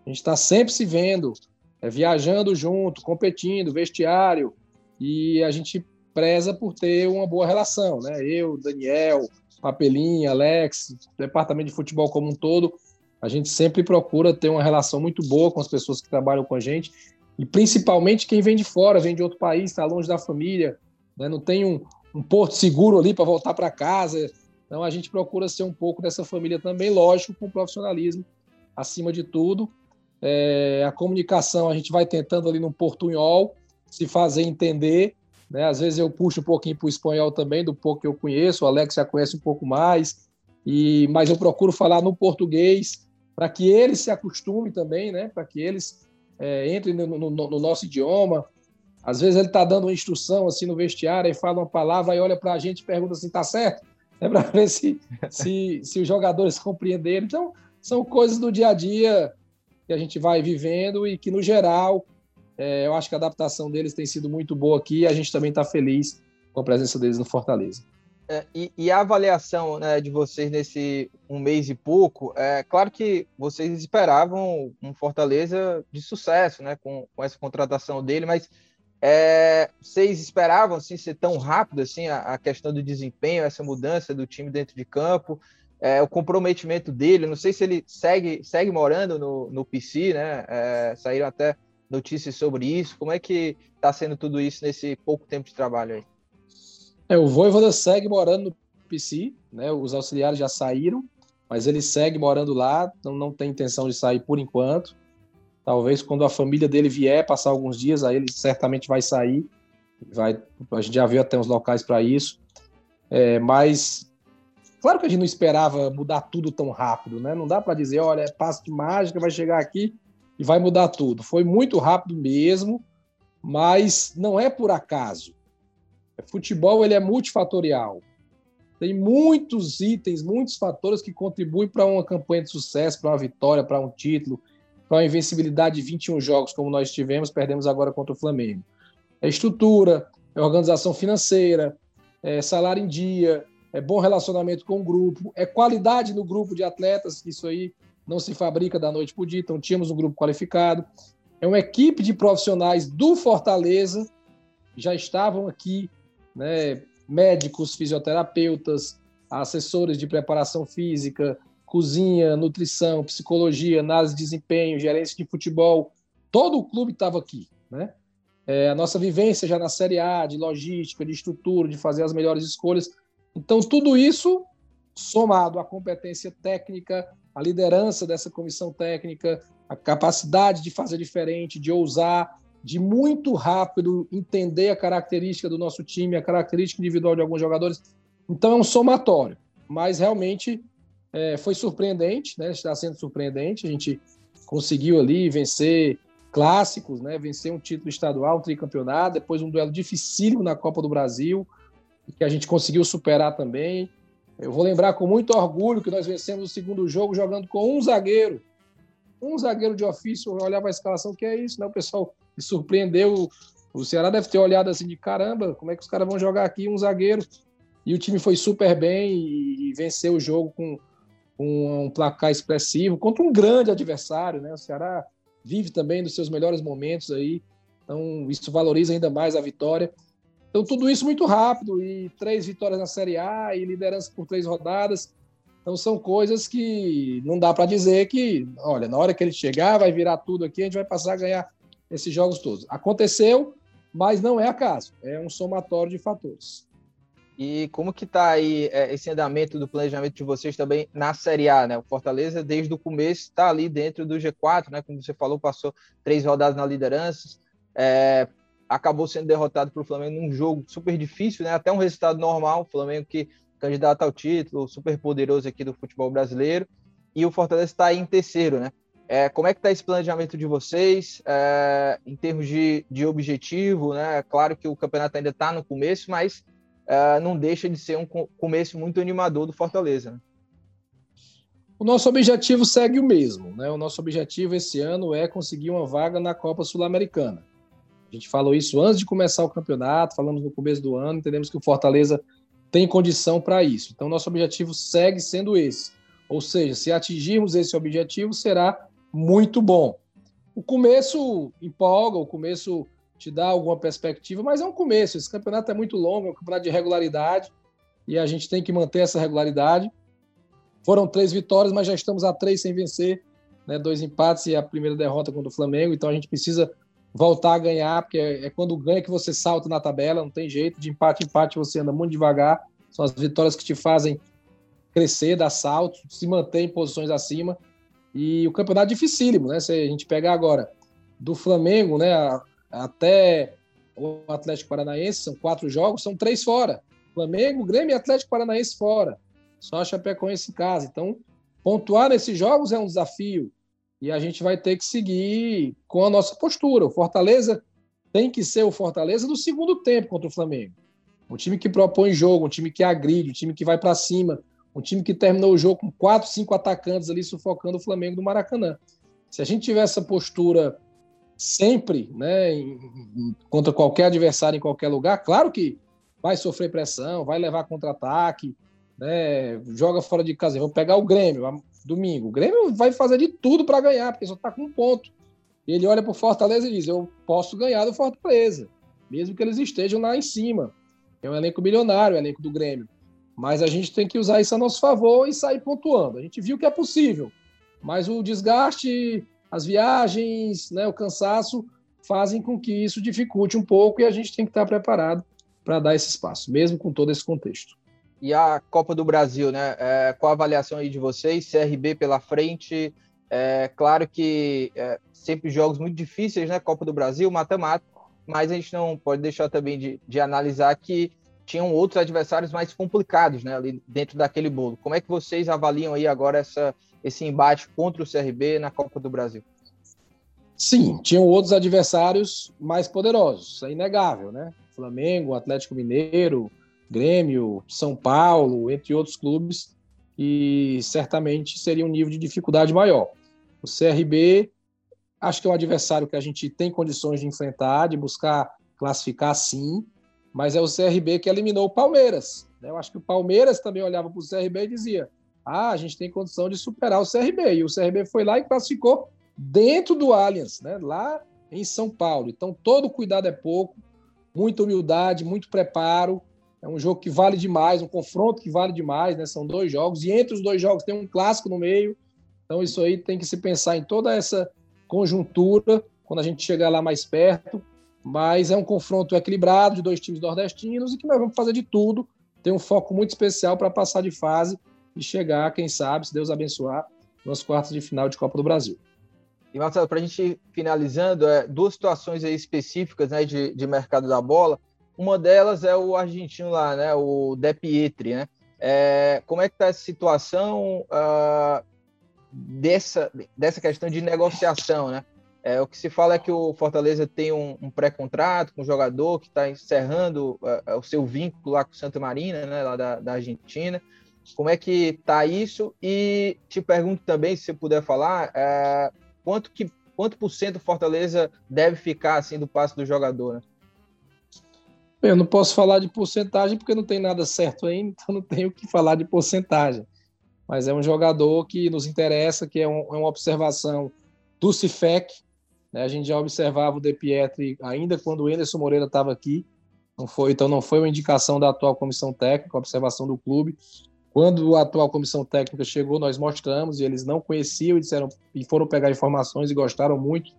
A gente está sempre se vendo, é, viajando junto, competindo, vestiário, e a gente preza por ter uma boa relação, né? Eu, Daniel, Papelinha, Alex, departamento de futebol como um todo, a gente sempre procura ter uma relação muito boa com as pessoas que trabalham com a gente, e principalmente quem vem de fora, vem de outro país, está longe da família, né? não tem um, um porto seguro ali para voltar para casa. Então a gente procura ser um pouco dessa família também, lógico, com profissionalismo acima de tudo. É, a comunicação a gente vai tentando ali no portunhol se fazer entender. Né? Às vezes eu puxo um pouquinho para o espanhol também, do pouco que eu conheço, o Alex já conhece um pouco mais, e mas eu procuro falar no português para que eles se acostumem também, né? para que eles é, entrem no, no, no nosso idioma, às vezes ele está dando uma instrução assim no vestiário e fala uma palavra e olha para a gente e pergunta assim, tá certo? É para ver se, se, se os jogadores compreenderam. Então, são coisas do dia a dia que a gente vai vivendo e que, no geral, é, eu acho que a adaptação deles tem sido muito boa aqui e a gente também está feliz com a presença deles no Fortaleza. É, e, e, a avaliação né, de vocês nesse um mês e pouco, é claro que vocês esperavam um Fortaleza de sucesso né, com, com essa contratação dele, mas é, vocês esperavam assim, ser tão rápido assim a, a, questão do desempenho, essa mudança do time dentro de campo, é, o comprometimento dele? Não sei se ele segue, segue morando no, no PC, né? É, saíram até notícias sobre isso. Como é que está sendo tudo isso nesse pouco tempo de trabalho aí? É, o Voivoda segue morando no PC, né? Os auxiliares já saíram, mas ele segue morando lá, não, não tem intenção de sair por enquanto. Talvez quando a família dele vier passar alguns dias, aí ele certamente vai sair. Vai, a gente já viu até uns locais para isso. É, mas claro que a gente não esperava mudar tudo tão rápido, né? Não dá para dizer, olha, é passo de mágica, vai chegar aqui e vai mudar tudo. Foi muito rápido mesmo, mas não é por acaso. Futebol ele é multifatorial. Tem muitos itens, muitos fatores que contribuem para uma campanha de sucesso, para uma vitória, para um título, uma invencibilidade de 21 jogos, como nós tivemos, perdemos agora contra o Flamengo. É estrutura, é organização financeira, é salário em dia, é bom relacionamento com o grupo, é qualidade no grupo de atletas, que isso aí não se fabrica da noite para o dia, então tínhamos um grupo qualificado. É uma equipe de profissionais do Fortaleza, já estavam aqui, né, médicos, fisioterapeutas, assessores de preparação física, cozinha, nutrição, psicologia, análise de desempenho, gerência de futebol, todo o clube estava aqui, né? É, a nossa vivência já na Série A, de logística, de estrutura, de fazer as melhores escolhas. Então, tudo isso somado à competência técnica, à liderança dessa comissão técnica, a capacidade de fazer diferente, de ousar, de muito rápido entender a característica do nosso time, a característica individual de alguns jogadores. Então, é um somatório. Mas, realmente, é, foi surpreendente, né? Está sendo surpreendente. A gente conseguiu ali vencer clássicos, né? Vencer um título estadual, um tricampeonato, depois um duelo dificílimo na Copa do Brasil, que a gente conseguiu superar também. Eu vou lembrar com muito orgulho que nós vencemos o segundo jogo jogando com um zagueiro. Um zagueiro de ofício, eu olhava a escalação, que é isso, né? O pessoal me surpreendeu. O Ceará deve ter olhado assim de caramba, como é que os caras vão jogar aqui um zagueiro? E o time foi super bem e, e venceu o jogo com um, um placar expressivo contra um grande adversário, né? O Ceará vive também dos seus melhores momentos aí, então isso valoriza ainda mais a vitória. Então tudo isso muito rápido e três vitórias na Série A e liderança por três rodadas. Então são coisas que não dá para dizer que, olha, na hora que ele chegar vai virar tudo aqui, a gente vai passar a ganhar esses jogos todos. Aconteceu, mas não é acaso, é um somatório de fatores. E como que está aí é, esse andamento do planejamento de vocês também na Série A, né? O Fortaleza, desde o começo, está ali dentro do G4, né? Como você falou, passou três rodadas na liderança, é, acabou sendo derrotado para o Flamengo num jogo super difícil, né? Até um resultado normal, o Flamengo que candidato ao título, super poderoso aqui do futebol brasileiro, e o Fortaleza está em terceiro, né? É, como é que está esse planejamento de vocês é, em termos de, de objetivo, né? Claro que o campeonato ainda está no começo, mas uh, não deixa de ser um começo muito animador do Fortaleza. Né? O nosso objetivo segue o mesmo. Né? O nosso objetivo esse ano é conseguir uma vaga na Copa Sul-Americana. A gente falou isso antes de começar o campeonato, falamos no começo do ano, entendemos que o Fortaleza tem condição para isso. Então, nosso objetivo segue sendo esse. Ou seja, se atingirmos esse objetivo, será muito bom. O começo empolga, o começo te dá alguma perspectiva, mas é um começo. Esse campeonato é muito longo, é um campeonato de regularidade e a gente tem que manter essa regularidade. Foram três vitórias, mas já estamos a três sem vencer, né? dois empates e a primeira derrota contra o Flamengo. Então a gente precisa voltar a ganhar, porque é, é quando ganha que você salta na tabela, não tem jeito. De empate em empate você anda muito devagar. São as vitórias que te fazem crescer, dar saltos, se manter em posições acima. E o campeonato é dificílimo, né? Se a gente pegar agora do Flamengo, né? Até o Atlético Paranaense, são quatro jogos, são três fora. Flamengo, Grêmio e Atlético Paranaense fora. Só a Chapecoense em casa. Então, pontuar nesses jogos é um desafio. E a gente vai ter que seguir com a nossa postura. O Fortaleza tem que ser o Fortaleza do segundo tempo contra o Flamengo. Um time que propõe jogo, um time que agride, um time que vai para cima, um time que terminou o jogo com quatro, cinco atacantes ali sufocando o Flamengo do Maracanã. Se a gente tiver essa postura sempre, né, contra qualquer adversário em qualquer lugar, claro que vai sofrer pressão, vai levar contra-ataque, né, joga fora de casa. Vou pegar o Grêmio domingo. O Grêmio vai fazer de tudo para ganhar, porque só está com um ponto. Ele olha para o Fortaleza e diz: Eu posso ganhar do Fortaleza, mesmo que eles estejam lá em cima. É um elenco milionário, o elenco do Grêmio. Mas a gente tem que usar isso a nosso favor e sair pontuando. A gente viu que é possível, mas o desgaste as viagens, né, o cansaço fazem com que isso dificulte um pouco e a gente tem que estar preparado para dar esse espaço, mesmo com todo esse contexto. E a Copa do Brasil, né? É, qual a avaliação aí de vocês? CRB pela frente, é claro que é, sempre jogos muito difíceis, né? Copa do Brasil, mata-mata, mas a gente não pode deixar também de, de analisar que tinham outros adversários mais complicados, né? Ali dentro daquele bolo. Como é que vocês avaliam aí agora essa esse embate contra o CRB na Copa do Brasil? Sim, tinham outros adversários mais poderosos, é inegável, né? Flamengo, Atlético Mineiro, Grêmio, São Paulo, entre outros clubes, e certamente seria um nível de dificuldade maior. O CRB, acho que é um adversário que a gente tem condições de enfrentar, de buscar classificar sim, mas é o CRB que eliminou o Palmeiras. Né? Eu acho que o Palmeiras também olhava para o CRB e dizia: ah, a gente tem condição de superar o CRB. E o CRB foi lá e classificou dentro do Allianz, né? lá em São Paulo. Então, todo cuidado é pouco, muita humildade, muito preparo. É um jogo que vale demais, um confronto que vale demais, né? São dois jogos, e entre os dois jogos tem um clássico no meio. Então, isso aí tem que se pensar em toda essa conjuntura quando a gente chegar lá mais perto. Mas é um confronto equilibrado de dois times nordestinos e que nós vamos fazer de tudo. Tem um foco muito especial para passar de fase e chegar, quem sabe, se Deus abençoar, nos quartos de final de Copa do Brasil. E Marcelo, para a gente finalizando, é, duas situações específicas né, de, de mercado da bola. Uma delas é o argentino lá, né, o De Pietri, né? É, como é que está essa situação uh, dessa, dessa questão de negociação, né? É, o que se fala é que o Fortaleza tem um, um pré-contrato com o jogador que está encerrando uh, o seu vínculo lá com o Santa Marina, né, lá da, da Argentina. Como é que tá isso? E te pergunto também, se você puder falar, é, quanto que quanto por cento Fortaleza deve ficar assim do passe do jogador, né? Eu não posso falar de porcentagem porque não tem nada certo ainda, então não tenho que falar de porcentagem. Mas é um jogador que nos interessa, que é, um, é uma observação do Cifec. Né? A gente já observava o De Pietri ainda quando o Anderson Moreira estava aqui. Não foi, então não foi uma indicação da atual comissão técnica, observação do clube. Quando a atual comissão técnica chegou, nós mostramos e eles não conheciam e disseram e foram pegar informações e gostaram muito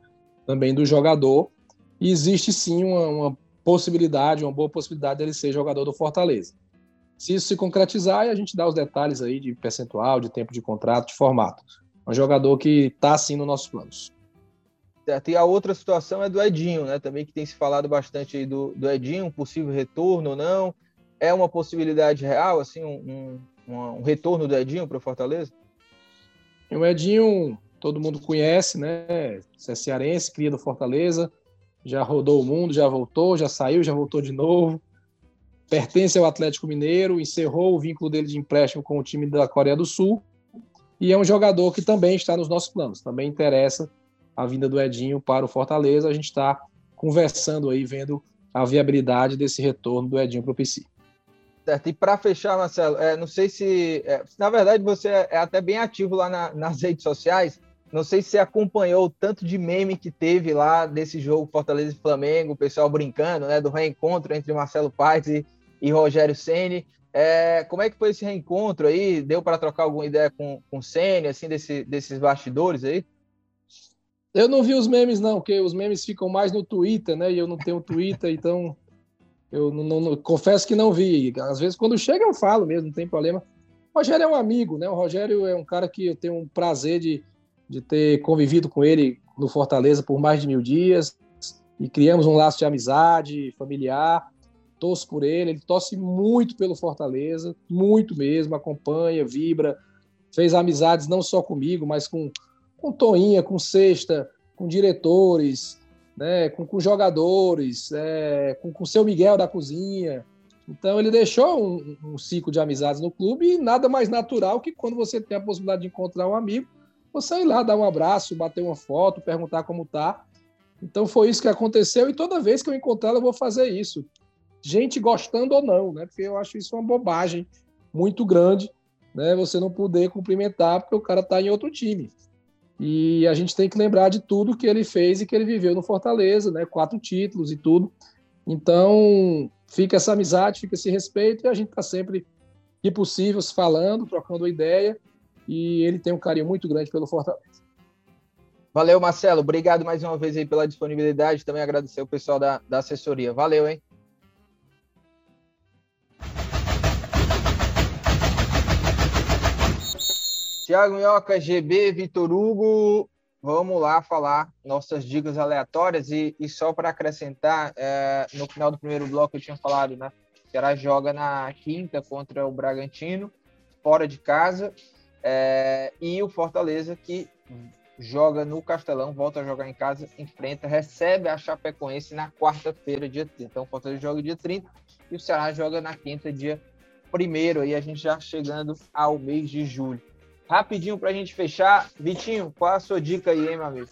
também do jogador. E existe sim uma, uma possibilidade, uma boa possibilidade dele ser jogador do Fortaleza. Se isso se concretizar, a gente dá os detalhes aí de percentual, de tempo de contrato, de formato. Um jogador que está sim nos nossos planos. Certo. E a outra situação é do Edinho, né? Também que tem se falado bastante aí do, do Edinho, possível retorno ou não. É uma possibilidade real, assim, um, um, um retorno do Edinho para o Fortaleza? O Edinho, todo mundo conhece, né? É cearense, cria do Fortaleza, já rodou o mundo, já voltou, já saiu, já voltou de novo. Pertence ao Atlético Mineiro, encerrou o vínculo dele de empréstimo com o time da Coreia do Sul e é um jogador que também está nos nossos planos. Também interessa a vinda do Edinho para o Fortaleza. A gente está conversando aí, vendo a viabilidade desse retorno do Edinho para o PC. Certo. E para fechar, Marcelo, é, não sei se. É, na verdade, você é até bem ativo lá na, nas redes sociais. Não sei se você acompanhou o tanto de meme que teve lá desse jogo Fortaleza e Flamengo, o pessoal brincando, né? Do reencontro entre Marcelo Paes e, e Rogério Ceni. É, como é que foi esse reencontro aí? Deu para trocar alguma ideia com, com o Ceni, assim, desse, desses bastidores aí? Eu não vi os memes, não, porque os memes ficam mais no Twitter, né? E eu não tenho Twitter, então eu não, não, confesso que não vi. Às vezes, quando chega, eu falo mesmo, não tem problema. O Rogério é um amigo, né? O Rogério é um cara que eu tenho um prazer de, de ter convivido com ele no Fortaleza por mais de mil dias e criamos um laço de amizade familiar. Torço por ele, ele torce muito pelo Fortaleza, muito mesmo, acompanha, vibra, fez amizades não só comigo, mas com com Toinha, com Sexta, com diretores, né, com, com jogadores, é, com o seu Miguel da cozinha. Então ele deixou um, um, ciclo de amizades no clube e nada mais natural que quando você tem a possibilidade de encontrar um amigo, você ir lá dar um abraço, bater uma foto, perguntar como tá. Então foi isso que aconteceu e toda vez que eu encontrar eu vou fazer isso. Gente gostando ou não, né? Porque eu acho isso uma bobagem muito grande, né? Você não poder cumprimentar porque o cara tá em outro time. E a gente tem que lembrar de tudo que ele fez e que ele viveu no Fortaleza, né? Quatro títulos e tudo. Então, fica essa amizade, fica esse respeito e a gente está sempre, que possível, se falando, trocando ideia. E ele tem um carinho muito grande pelo Fortaleza. Valeu, Marcelo. Obrigado mais uma vez aí pela disponibilidade. Também agradecer o pessoal da, da assessoria. Valeu, hein? Tiago Minhoca, GB, Vitor Hugo, vamos lá falar nossas dicas aleatórias e, e só para acrescentar, é, no final do primeiro bloco eu tinha falado, né? Ceará joga na quinta contra o Bragantino, fora de casa, é, e o Fortaleza que joga no Castelão, volta a jogar em casa, enfrenta, recebe a Chapecoense na quarta-feira, dia 30. Então o Fortaleza joga dia 30 e o Ceará joga na quinta, dia primeiro, aí a gente já chegando ao mês de julho. Rapidinho para a gente fechar. Vitinho, qual a sua dica aí, hein, meu amigo?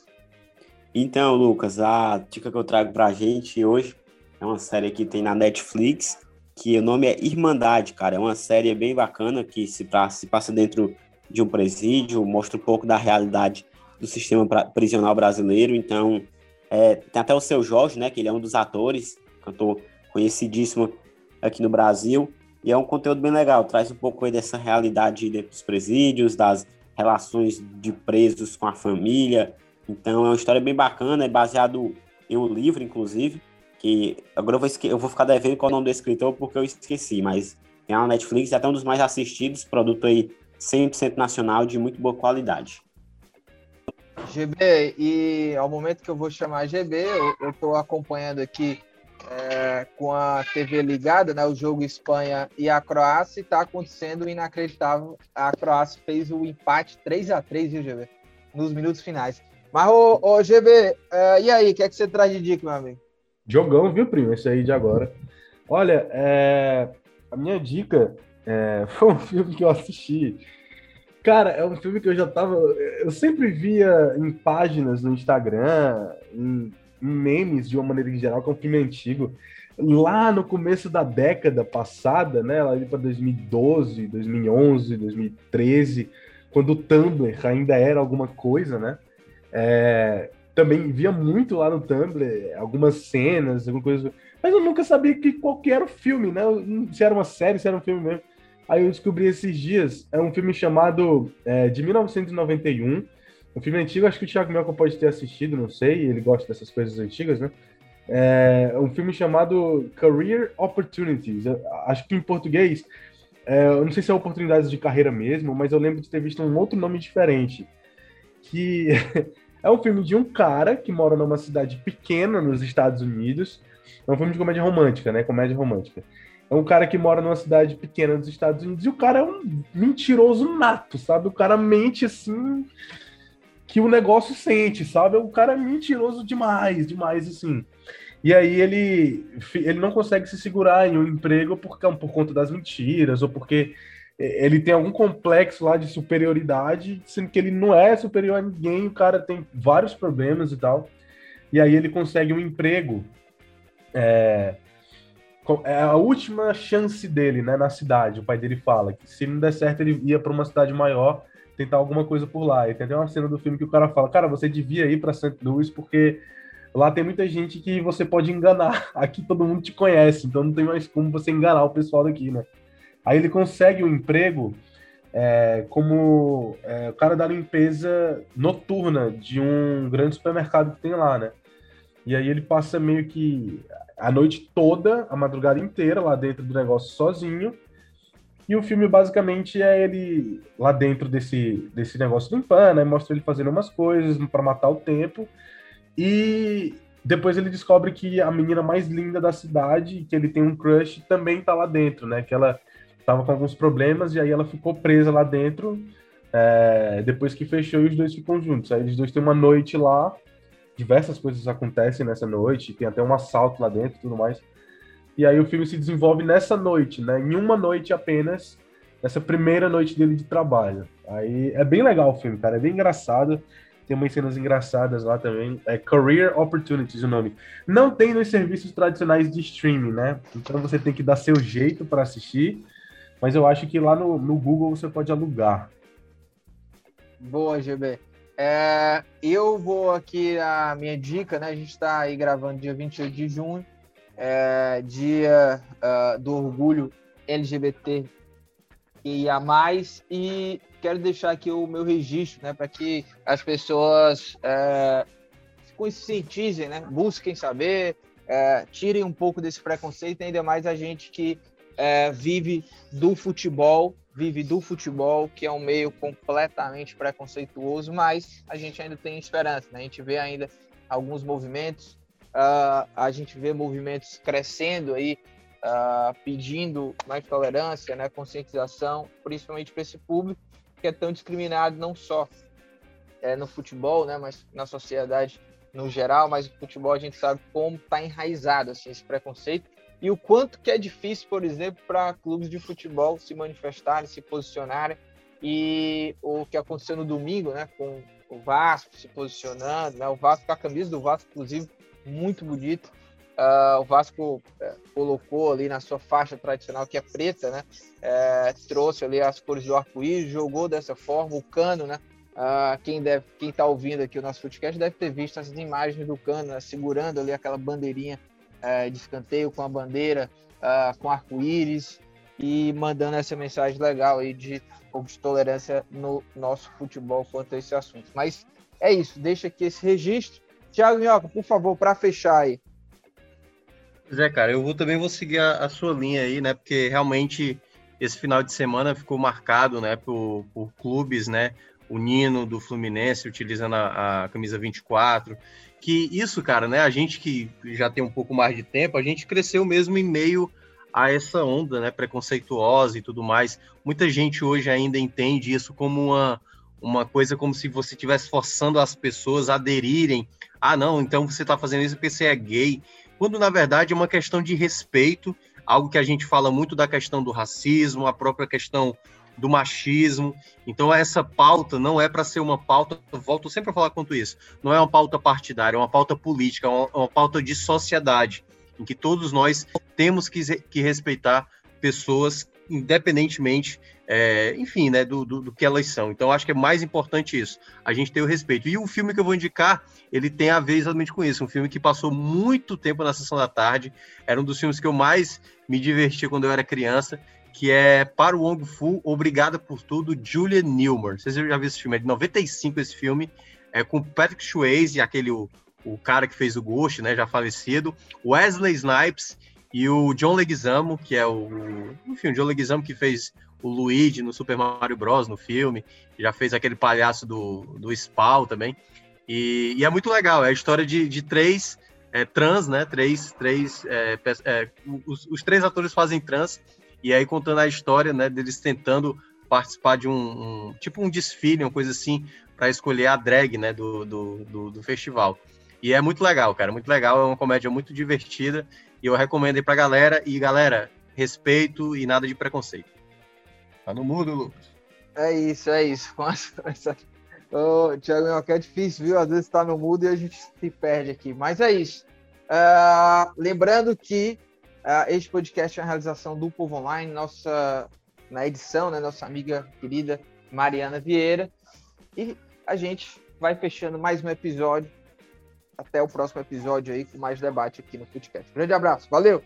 Então, Lucas, a dica que eu trago para a gente hoje é uma série que tem na Netflix, que o nome é Irmandade, cara. É uma série bem bacana que se, se passa dentro de um presídio, mostra um pouco da realidade do sistema prisional brasileiro. Então, é, tem até o seu Jorge, né, que ele é um dos atores, cantor conhecidíssimo aqui no Brasil. E é um conteúdo bem legal, traz um pouco aí dessa realidade dentro dos presídios, das relações de presos com a família. Então é uma história bem bacana, é baseado em um livro, inclusive, que agora eu vou, eu vou ficar devendo qual é o nome do escritor porque eu esqueci, mas tem na Netflix, é até um dos mais assistidos, produto aí 100% nacional de muito boa qualidade. GB, e ao momento que eu vou chamar GB, eu estou acompanhando aqui é, com a TV ligada, né, o jogo Espanha e a Croácia, está acontecendo inacreditável. A Croácia fez o empate 3 a 3 viu, GB? Nos minutos finais. Mas, ô, ô GB, é, e aí, o que é que você traz de dica, meu amigo? Jogão, viu, primo? Esse aí de agora. Olha, é, a minha dica é, foi um filme que eu assisti. Cara, é um filme que eu já tava. Eu sempre via em páginas no Instagram, em memes de uma maneira em geral, que é um filme antigo. Lá no começo da década passada, né, lá para 2012, 2011, 2013, quando o Tumblr ainda era alguma coisa, né? É, também via muito lá no Tumblr algumas cenas, alguma coisa, mas eu nunca sabia que qual que era o filme, né? Se era uma série, se era um filme mesmo. Aí eu descobri esses dias, é um filme chamado é, de 1991, um filme antigo, acho que o Thiago Melco pode ter assistido, não sei, ele gosta dessas coisas antigas, né? É um filme chamado Career Opportunities. Acho que em português, é, eu não sei se é oportunidades de carreira mesmo, mas eu lembro de ter visto um outro nome diferente. Que é um filme de um cara que mora numa cidade pequena nos Estados Unidos. É um filme de comédia romântica, né? Comédia romântica. É um cara que mora numa cidade pequena dos Estados Unidos e o cara é um mentiroso nato, sabe? O cara mente assim que o negócio sente, sabe? O cara é mentiroso demais, demais, assim. E aí ele, ele não consegue se segurar em um emprego por, por conta das mentiras, ou porque ele tem algum complexo lá de superioridade, sendo que ele não é superior a ninguém, o cara tem vários problemas e tal. E aí ele consegue um emprego. É, é a última chance dele, né, na cidade. O pai dele fala que se não der certo ele ia para uma cidade maior tentar alguma coisa por lá. E tem até uma cena do filme que o cara fala: "Cara, você devia ir para St. Louis porque lá tem muita gente que você pode enganar. Aqui todo mundo te conhece, então não tem mais como você enganar o pessoal daqui, né?" Aí ele consegue um emprego é, como é, o cara da limpeza noturna de um grande supermercado que tem lá, né? E aí ele passa meio que a noite toda, a madrugada inteira lá dentro do negócio sozinho. E o filme basicamente é ele lá dentro desse, desse negócio limpando, né? mostra ele fazendo umas coisas para matar o tempo. E depois ele descobre que a menina mais linda da cidade, que ele tem um crush, também tá lá dentro, né? Que ela tava com alguns problemas e aí ela ficou presa lá dentro. É, depois que fechou e os dois ficam juntos. Aí os dois têm uma noite lá diversas coisas acontecem nessa noite, tem até um assalto lá dentro e tudo mais. E aí o filme se desenvolve nessa noite, né? Em uma noite apenas, nessa primeira noite dele de trabalho. Aí é bem legal o filme, cara, é bem engraçado. Tem umas cenas engraçadas lá também. É Career Opportunities o nome. Não tem nos serviços tradicionais de streaming, né? Então você tem que dar seu jeito para assistir. Mas eu acho que lá no, no Google você pode alugar. Boa, GB. É, eu vou aqui a minha dica, né? A gente está aí gravando dia 28 de junho, é, dia uh, do orgulho LGBT e a mais e quero deixar aqui o meu registro, né, para que as pessoas é, se conscientizem, né, busquem saber, é, tirem um pouco desse preconceito, ainda mais a gente que é, vive do futebol vive do futebol, que é um meio completamente preconceituoso, mas a gente ainda tem esperança, né? A gente vê ainda alguns movimentos, uh, a gente vê movimentos crescendo aí, uh, pedindo mais tolerância, né? conscientização, principalmente para esse público que é tão discriminado não só é, no futebol, né? Mas na sociedade no geral, mas no futebol a gente sabe como está enraizado assim, esse preconceito e o quanto que é difícil, por exemplo, para clubes de futebol se manifestarem, se posicionarem. E o que aconteceu no domingo, né, com o Vasco se posicionando, né, o Vasco com a camisa do Vasco, inclusive, muito bonito. Uh, o Vasco uh, colocou ali na sua faixa tradicional, que é preta, né, uh, trouxe ali as cores do arco-íris, jogou dessa forma, o cano, né, Uh, quem deve, quem está ouvindo aqui o nosso podcast deve ter visto as imagens do Cano né, segurando ali aquela bandeirinha é, de escanteio com a bandeira, uh, com arco-íris e mandando essa mensagem legal aí de, de tolerância no nosso futebol quanto a esse assunto. Mas é isso, deixa aqui esse registro. Tiago Minhoca, por favor, para fechar aí. Pois é, cara, eu vou, também vou seguir a, a, sua linha aí, né? Porque realmente esse final de semana ficou marcado, né, por, por clubes, né? O Nino do Fluminense utilizando a, a camisa 24, que isso, cara, né? A gente que já tem um pouco mais de tempo, a gente cresceu mesmo em meio a essa onda, né, preconceituosa e tudo mais. Muita gente hoje ainda entende isso como uma, uma coisa como se você estivesse forçando as pessoas a aderirem. Ah, não, então você está fazendo isso porque você é gay. Quando na verdade é uma questão de respeito, algo que a gente fala muito da questão do racismo, a própria questão do machismo. Então, essa pauta não é para ser uma pauta, volto sempre a falar quanto isso, não é uma pauta partidária, é uma pauta política, é uma, uma pauta de sociedade, em que todos nós temos que, que respeitar pessoas independentemente, é, enfim, né, do, do, do, que elas são. Então, acho que é mais importante isso, a gente ter o respeito. E o filme que eu vou indicar, ele tem a ver exatamente com isso. Um filme que passou muito tempo na sessão da tarde, era um dos filmes que eu mais me diverti quando eu era criança, que é Para o Wong Fu, Obrigada por Tudo, Julia Newmar. Vocês já viram esse filme? É de 95 esse filme, é com Patrick Swayze, aquele o, o cara que fez o Ghost, né, já falecido, Wesley Snipes e o John Leguizamo, que é o, enfim, o John Leguizamo que fez o Luigi no Super Mario Bros. no filme, já fez aquele palhaço do, do Spawn também. E, e é muito legal, é a história de, de três é, trans, né? Três, três, é, é, os, os, três atores fazem trans, e aí contando a história, né, deles tentando participar de um, um tipo um desfile, uma coisa assim, para escolher a drag, né, do, do, do, do festival. E é muito legal, cara, muito legal, é uma comédia muito divertida, e eu recomendo aí pra galera, e galera, respeito e nada de preconceito. Tá no mudo, Lucas. É isso, é isso. Essa... Ô, Thiago é difícil, viu? Às vezes tá no mudo e a gente se perde aqui. Mas é isso. Uh, lembrando que uh, este podcast é uma realização do Povo Online, nossa na edição, né, nossa amiga querida Mariana Vieira. E a gente vai fechando mais um episódio. Até o próximo episódio aí com mais debate aqui no podcast. Grande abraço, valeu!